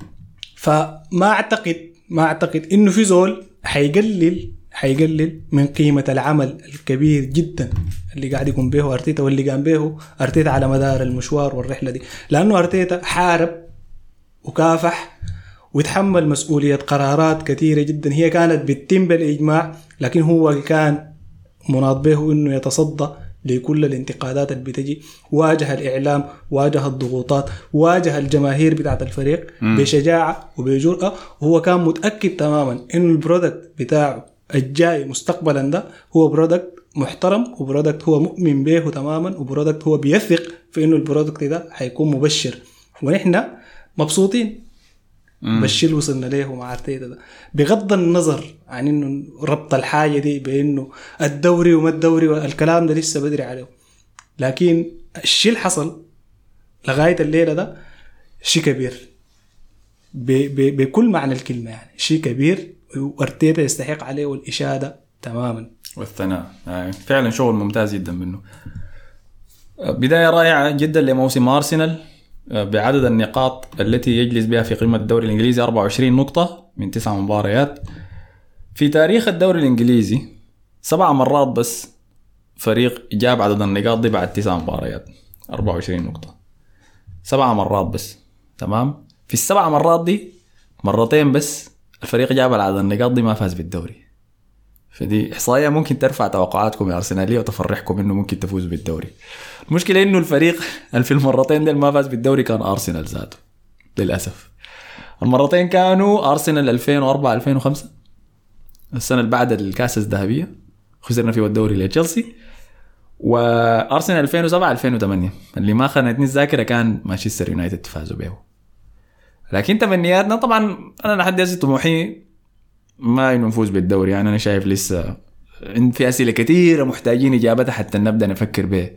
فما اعتقد ما أعتقد إنه في زول حيقلل حيقلل من قيمة العمل الكبير جدا اللي قاعد يقوم به أرتيتا واللي قام به أرتيتا على مدار المشوار والرحلة دي. لأنه أرتيتا حارب وكافح وتحمل مسؤولية قرارات كثيرة جدا. هي كانت بتتم بالإجماع لكن هو كان مناط به إنه يتصدى لكل الانتقادات اللي بتجي. واجه الإعلام واجه الضغوطات واجه الجماهير بتاعت الفريق بشجاعة وبجرأة. وهو كان متأكد تماما انه ال product بتاعه الجاي مستقبلا ده هو product محترم و product هو مؤمن به تماما و product هو بيثق في إنه ال product ده حيكون مبشر. ونحن مبسوطين. بالشيء اللي وصلنا له مع ارتيتا ده. بغض النظر عن إنه ربط الحاجة دي بإنه الدوري وما الدوري والكلام ده لسه بدري عليه. لكن الشيء اللي حصل لغاية الليلة ده شيء كبير. بكل معنى الكلمة يعني. شيء كبير وأرتيتا يستحق عليه الاشاده تماما. والثناء. هاي. فعلا شغل ممتاز جدا منه. بداية رائعة جدا لموسم أرسنال. بعدد النقاط التي يجلس بها في قمة الدوري الإنجليزي 24 نقطة من تسع مباريات. في تاريخ الدوري الإنجليزي سبع مرات بس فريق جاب عدد النقاط دي بعد تسع مباريات 24 نقطة. سبع مرات بس تمام؟ في السبع مرات دي مرتين بس الفريق جاب عدد النقاط دي ما فاز بالدوري. فدي إحصائية ممكن ترفع توقعاتكم يا أرسنالية وتفرحكم إنه ممكن تفوزوا بالدوري. المشكلة إنه الفريق اللي في المرتين دي ما فاز بالدوري كان أرسنال ذاته للأسف. المرتين كانوا أرسنال 2004 2005 السنة اللي بعد الكأس الذهبية خسرنا فيه الدوري لتشيلسي. وأرسنال 2007 2008 اللي ما خانتني الذاكرة كان مانشستر يونايتد فازوا به. لكن تمنياتنا طبعا أنا لحد هسه طموحي ما إنه نفوز بالدوري. يعني أنا شايف لسه في أسئلة كثيره محتاجين إجابتها حتى نبدأ نفكر به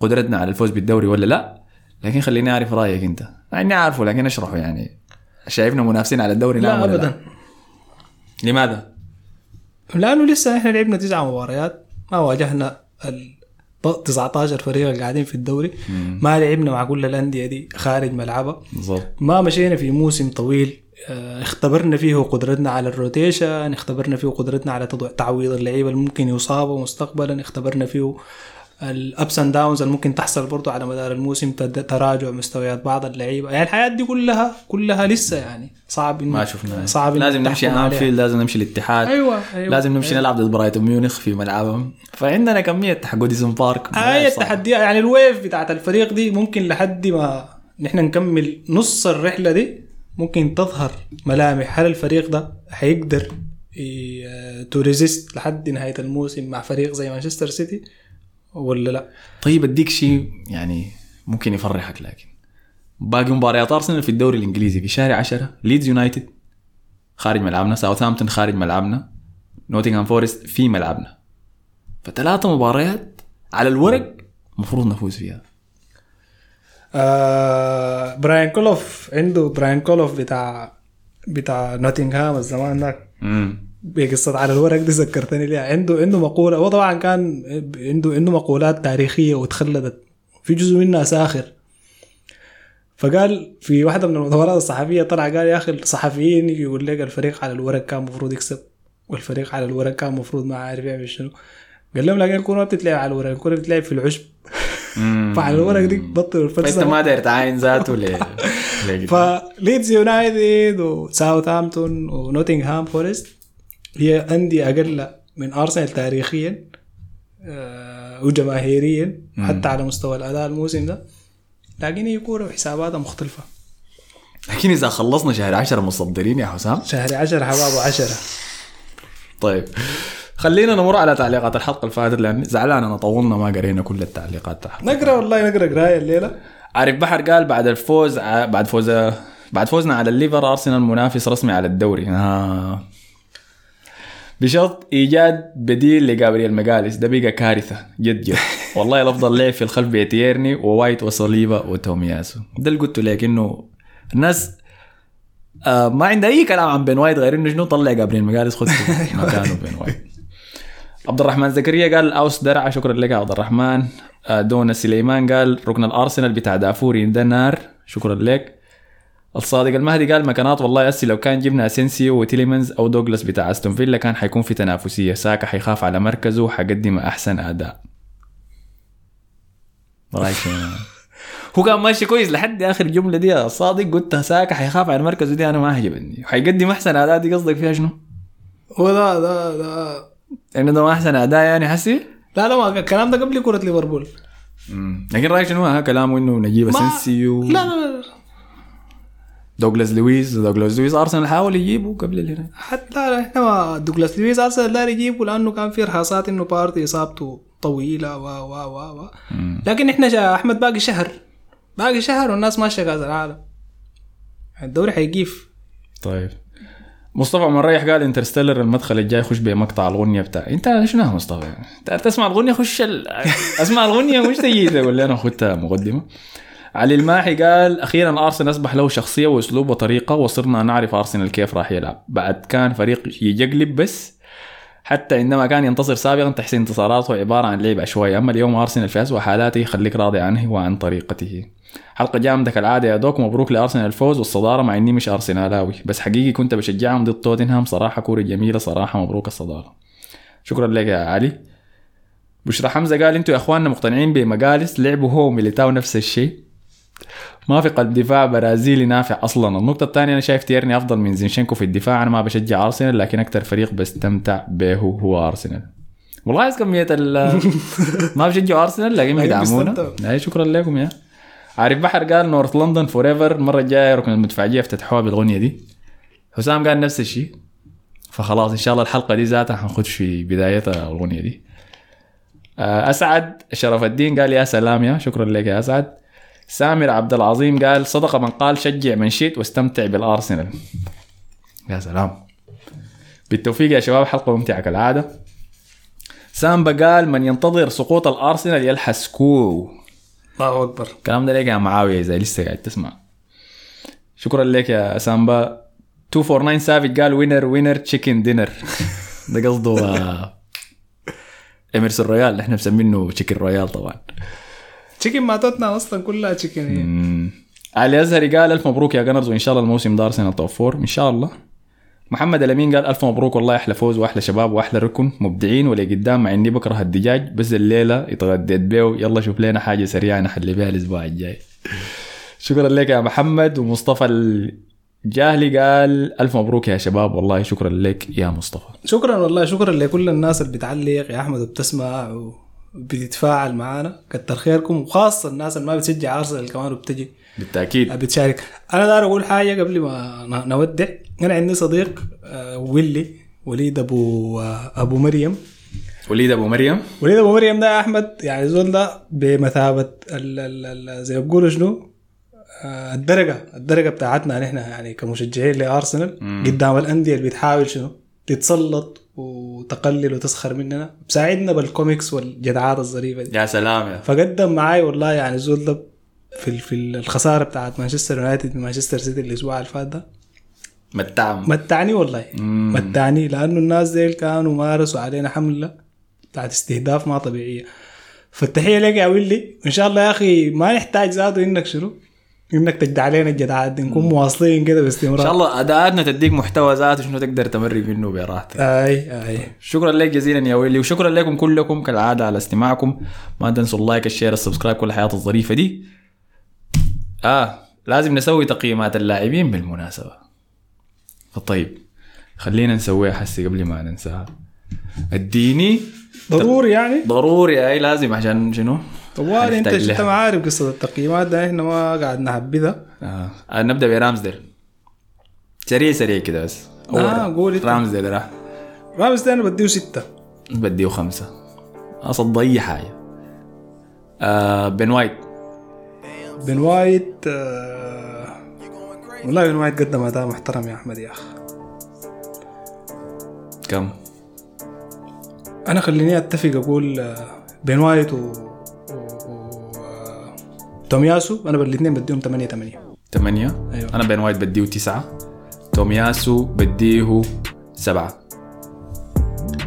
قدرتنا على الفوز بالدوري ولا لا؟ لكن خليني أعرف رأيك أنت. اني عارفه لكن أشرحه يعني. شايفنا منافسين على الدوري نعم لا؟ ولا ابدا. لماذا؟ لأنه لسه إحنا لعبنا تسع مباريات ما واجهنا ال 19 فريق اللي قاعدين في الدوري. ما لعبنا مع كل الأندية دي خارج ملعبها بالضبط. ما مشينا في موسم طويل. اختبرنا فيه قدرتنا على ال rotation اختبرنا فيه قدرتنا على تعويض اللعيبة اللي ممكن يصابوا مستقبلا اختبرنا فيه ال ups and downs اللي ممكن تحصل برضو على مدار الموسم تراجع مستويات بعض اللعيبة. يعني الحياة دي كلها كلها لسه يعني صعب ما شفنا. صعب لازم نمشي. انفيلد لازم نمشي الاتحاد. أيوه أيوه. لازم نمشي نلعب ضد برايتون ميونخ في ملعبهم. فعندنا كمية حق جوديسون بارك اي. التحديات يعني ال wave بتاعت الفريق دي ممكن لحد ما نحن نكمل نص الرحلة دي ممكن تظهر ملامح. هل الفريق ده حيقدر to resist لحد نهاية الموسم مع فريق زي مانشستر سيتي ولا لا؟ طيب أديك شيء يعني ممكن يفرحك لكن باقي مباريات ارسنال في الدوري الإنجليزي في شهر 10 ليدز يونايتد خارج ملعبنا ساوثهامبتون خارج ملعبنا نوتنغهام فورست في ملعبنا. فثلاثة مباريات على الورق المفروض نفوز فيها. آه براين كولوف عنده براين كولوف بتاع بتاع نوتنغهام الزمان ذاك امم بقصة على الورق دي ذكرتني ليها. عنده عنده مقولة. هو طبعا كان عنده عنده مقولات تاريخية وتخلدت. في جزء منها ساخر. فقال في واحدة من المؤتمرات الصحفية طلع قال يا أخي الصحفيين يقول لك الفريق على الورق كان المفروض يكسب. والفريق على الورق كان المفروض ما عارف يعمل شنو. قال لهم لكن الكورة ما بتتلعب على الورق. الكورة بتتلعب في العشب. فعلى الورق دي بطلوا فإنت الفلسفة ما داير تعاين ذاته ل ل- فليدز يونايتد وساوثهامبتون ونوتنغهام فورست هي أندية أقل من أرسنال تاريخيا آه، وجماهيريا حتى على مستوى الأداء الموسم ده. لكن هي كورة وحساباتها مختلفة. لكن إذا خلصنا شهر 10 متصدرين يا حسام. شهر عشرة حباب عشرة طيب. خلينا نمر على تعليقات الحلقة اللي فاتت لأن زعلان أنا طولنا ما قرينا كل التعليقات تحت. نقرأ والله نقرأ قراية الليلة. عارف بحر قال بعد الفوز ع- بعد فوز بعد فوزنا على الليفر أرسنال منافس رسمي على الدوري. آه. بشرط إيجاد بديل لجابرييل ماجالايس ده بقى كارثة جد جد. والله الأفضل لعب في الخلف بتيرني ووايت وصليبا وتومياسو ده اللي قلت لك إنه الناس آه ما عنده أي كلام عن بن وايت غير إنه شنو طلع جابريل مجالس خذ مكانه بن وايت. عبد الرحمن زكريا قال أوس درعا شكرا لك عبد الرحمن آه دونا سليمان قال ركن الأرسنال بتاع دافوري ده نار شكرا لك. الصادق المهدي قال مكانات والله أسي لو كان جبنا أسينسيو وتيليمنز أو دوغلاس بتاع أستون فيلا كان حيكون في تنافسية. ساكا حيخاف على مركزه وحيقدم أحسن أداء. رايك؟ هو كان ماشي كويس لحد آخر جملة دي صادق قلت ساكا حيخاف على مركزه دي أنا ما عجبني وحيقدم أحسن أداء دي قصدك فيها شنو؟ هو ده ده ده ما أحسن أداء يعني حسي؟ لا لا ما الكلام ده قبل كرة ليفربول. لكن رأيك شنو؟ ها كلامه إنه نجيب ما- أسينسيو. لا لا لا دوغلاس لويس دوغلاس لويس أرسنال حاول يجيبه قبل اللي حتى لا لا إحنا ما دوغلاس لويس أرسنال داري يجيبه لأنه كان في رهاصات إنه بارتي إصابته طويلة و و و و. لكن إحنا شا أحمد باقي شهر. باقي شهر والناس ماشية كاس العالم الدوري حيجيف طيب. مصطفى عمر ريح قال انترستيلر المدخل الجاي خش بمقطع الغنية بتاع. انت شنو مصطفى؟ انت تسمع الغنية خش ال... اسمع الغنية مش تجي لي أنا اخذتها مقدمة. علي الماحي قال أخيرا أرسنال أصبح له شخصية وأسلوب وطريقة وصرنا نعرف أرسنال كيف راح يلعب. بعد كان فريق يجقلب بس حتى عندما كان ينتصر سابقا تحسين انتصاراته عبارة عن لعب عشوائي أما اليوم أرسنال في اسوء حالاته يخليك راضي عنه وعن طريقته. حلقة جامده كالعاده يا دوك مبروك لأرسنال الفوز والصدارة مع إني مش أرسنالاوي. بس حقيقي كنت بشجعهم ضد توتنهام صراحة كورة جميلة صراحة مبروك الصدارة. شكرا لك يا علي. بشرى حمزة قال أنتوا يا إخواننا مقتنعين بمجالس لعبوا هو وميليتاو نفس الشيء. ما في قلب دفاع برازيلي نافع أصلا. النقطة الثانية أنا شايف تيرني أفضل من زينشينكو في الدفاع. أنا ما بشجع أرسنال لكن أكثر فريق بستمتع به هو أرسنال. والله عايز كمية ال ما بشجعوا أرسنال لكن بيدعمونا. شكرا لكم يا عارف بحر قال North London Forever المرة الجاية ركن المدفعية افتتحوها بالاغنية دي. حسام قال نفس الشيء فخلاص إن شاء الله الحلقة دي ذاتها حنخش في بدايتها الاغنية دي. آه، أسعد شرف الدين قال يا سلام يا شكرا لك يا أسعد. سامر عبد العظيم قال صدق من قال شجع من شئت واستمتع بالأرسنال. يا سلام. بالتوفيق يا شباب حلقة ممتعة كالعادة. سامبا قال من ينتظر سقوط الأرسنال يلحس كو. الله أكبر. الكلام ده ليك يا معاوية إذا لسه قاعد تسمع. شكرا لك يا سامبا. 249 سافيج قال winner winner chicken dinner ده قصده. اميرسون رويال إحنا مسمينه chicken royal طبعا. chicken ما توتنهام أصلا كلها chicken. علي أزهري قال ألف مبروك يا Gunners وإن شاء الله الموسم ده ارسنال top four إن شاء الله. محمد الأمين قال ألف مبروك والله أحلى فوز وأحلى شباب وأحلى ركن مبدعين ولقدام مع اني بكره الدجاج بس الليلة اتغديت بيه يلا شوف لنا حاجة سريعة نحل بيها الأسبوع الجاي. شكرا لك يا محمد. ومصطفى الجاهلي قال ألف مبروك يا شباب والله شكرا لك يا مصطفى. شكرا والله شكرا لكل الناس اللي بتعلق. يا أحمد وبتسمع وبتتفاعل معانا كتر خيركم وخاصة الناس اللي ما بتشجع أرسنال كمان وبتجي. بالتأكيد. بتشارك أنا داير أقول حاجة قبل ما نودع. أنا عندي صديق آه، ويلي وليد أبو آه، أبو مريم. وليد أبو مريم. وليد أبو مريم ده يا أحمد يعني زول ده بمثابة ال ال ال زي ما بيقولوا شنو؟ آه، الدرجة الدرجة بتاعتنا نحن يعني كمشجعين لأرسنال قدام الأندية اللي بتحاول شنو؟ تتسلط وتقلل وتسخر مننا. بساعدنا بالكوميكس والجدعات الظريفة دي. يا سلام يا. فقدم معاي والله يعني زول ده في في الخسارة بتاعت مانشستر يونايتد من مانشستر سيتي الأسبوع اللي فات ده. متعم. متعني والله. متعني لأنه الناس ديل كانوا مارسوا علينا حمله بتاعت استهداف ما طبيعية. فالتحيه لك يا ويلي وان شاء الله يا أخي ما نحتاج زاده إنك شنو؟ إنك تجد علينا الجدعات دي نكون مواصلين كده باستمرار. ان شاء الله أداءاتنا تديك محتوى ذاته شنو تقدر تمرق منه براحتك أي أي. شكرا لك جزيلا يا ويلي وشكرا لكم كلكم كالعادة على استماعكم. ما تنسوا ال like ال share ال subscribe كل الحاجات الظريفة دي. آه لازم نسوي تقييمات اللاعبين بالمناسبة. فطيب خلينا نسويها حسي قبل ما ننساها. اديني ضروري يعني؟ ضروري أي لازم عشان شنو؟ طوال أنت أنت. ما عارف قصة التقييمات ده إحنا ما قاعد نحبذها آه. آه نبدأ برامزديل سريع سريع كده بس. آه، قول أنت. رامزديل راح. رامزديل أنا بديه ستة. بديه خمسة. أصل أي حاجة. آه بن وايت. بن وايت آه والله وايت قدم أداء محترم يا أحمد يا اخ كم؟ أنا خليني أتفق أقول آه، بن وايت و, و... و... آه، تومياسو أنا بالاثنين بديهم 8 8 ثمانية أيوة. أنا بن وايت بديه تسعة تومياسو بديه سبعة.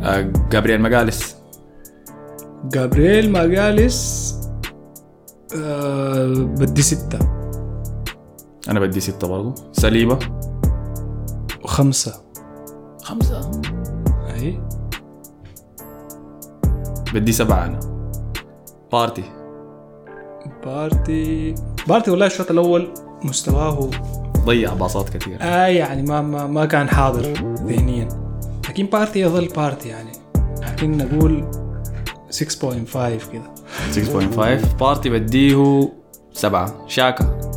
آه جابرييل ماجاليس. جابرييل ماجاليس آه بدي ستة. أنا بدي ستة برضو. سليبة. وخمسة خمسة؟ أي. بدي سبعة أنا. بارتي. بارتي. بارتي والله الشوط الأول مستواه ضيع باصات كثير. آه يعني ما ما ما كان حاضر ذهنيا. لكن بارتي يظل بارتي يعني. لكن نقول 6.5 كده 6.5 بارتي بديه سبعة. شاكا.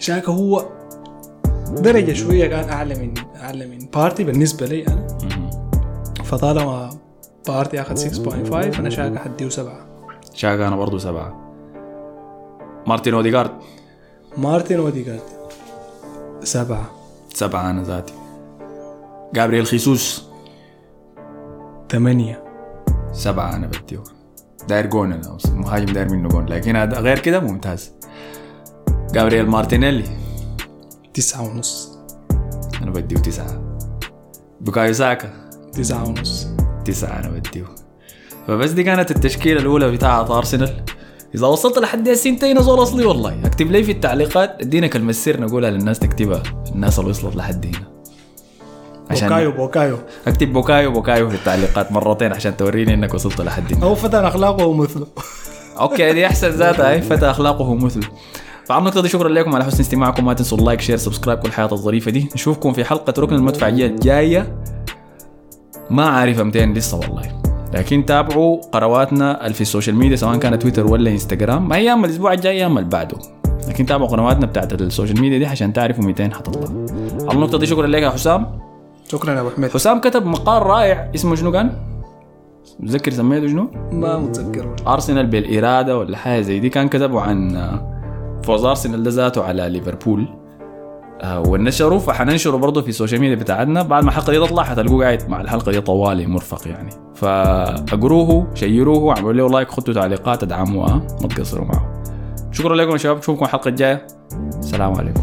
شاكا هو درجة شوية كان أعلى من أعلى من بارتي بالنسبة لي أنا. فطالما بارتي أخذ 6.5 أنا شاكا حديه سبعة شاكا أنا برضو سبعة. مارتين أوديغارد. مارتن اوديجارد سبعة. سبعة أنا ذاتي. جابرييل خيسوس. ثمانية سبعة أنا بديه داير جون أنا مهاجم داير منه جون. لكن غير كده ممتاز. جابرييل مارتينيلي تسعة ونص. أنا بديه تسعة. بوكايو ساكا. تسعة ونص. تسعة أنا بديه فبس دي كانت التشكيلة الأولى بتاعت أرسنال. إذا وصلت لحد السنتين زول أصلي والله. أكتب لي في التعليقات إدينا كلمة سر نقولها للناس تكتبها. الناس اللي وصلت لحد هنا. بوكايو بوكايو. أكتب بوكايو بوكايو في التعليقات مرتين عشان توريني إنك وصلت لحد هنا. هو فتى أخلاقه ومثله أوكي دي أحسن ذاتها هي فتى أخلاقه مثله. فعلى النقطة دي شكرا لكم على حسن استماعكم. ما تنسوا ال like share subscribe كل الحياة الظريفة دي. نشوفكم في حلقة ركن المدفعية الجاية. ما عارف أمتين لسه والله. لكن تابعوا قنواتنا في ال social media سواء كانت تويتر ولا إنستغرام. ما أيام الأسبوع الجاي أيام اللي بعده لكن تابعوا قنواتنا بتاعت ال social media دي عشان تعرفوا متين حتطلع على النقطة دي شكرا لك يا حسام. شكرا يا أبو حميد. حسام كتب مقال رائع. اسمه شنو كان؟ متذكر سميته شنو؟ ما متذكر. أرسنال بالإرادة ولا حاجة زي دي. كان كتبوا عن فوز أرسنال ذاته على ليفربول. آه، ونشروا فحننشره برضه في ال social media بتاعتنا. بعد ما الحلقة دي تطلع حتلقوه قاعد مع الحلقة دي طوالي مرفق يعني. فأقروه شيروه اعملوا له like ختوا تعليقات ادعموها ما تقصروا معه. شكرا لكم يا شباب نشوفكم الحلقة الجاية. السلام عليكم.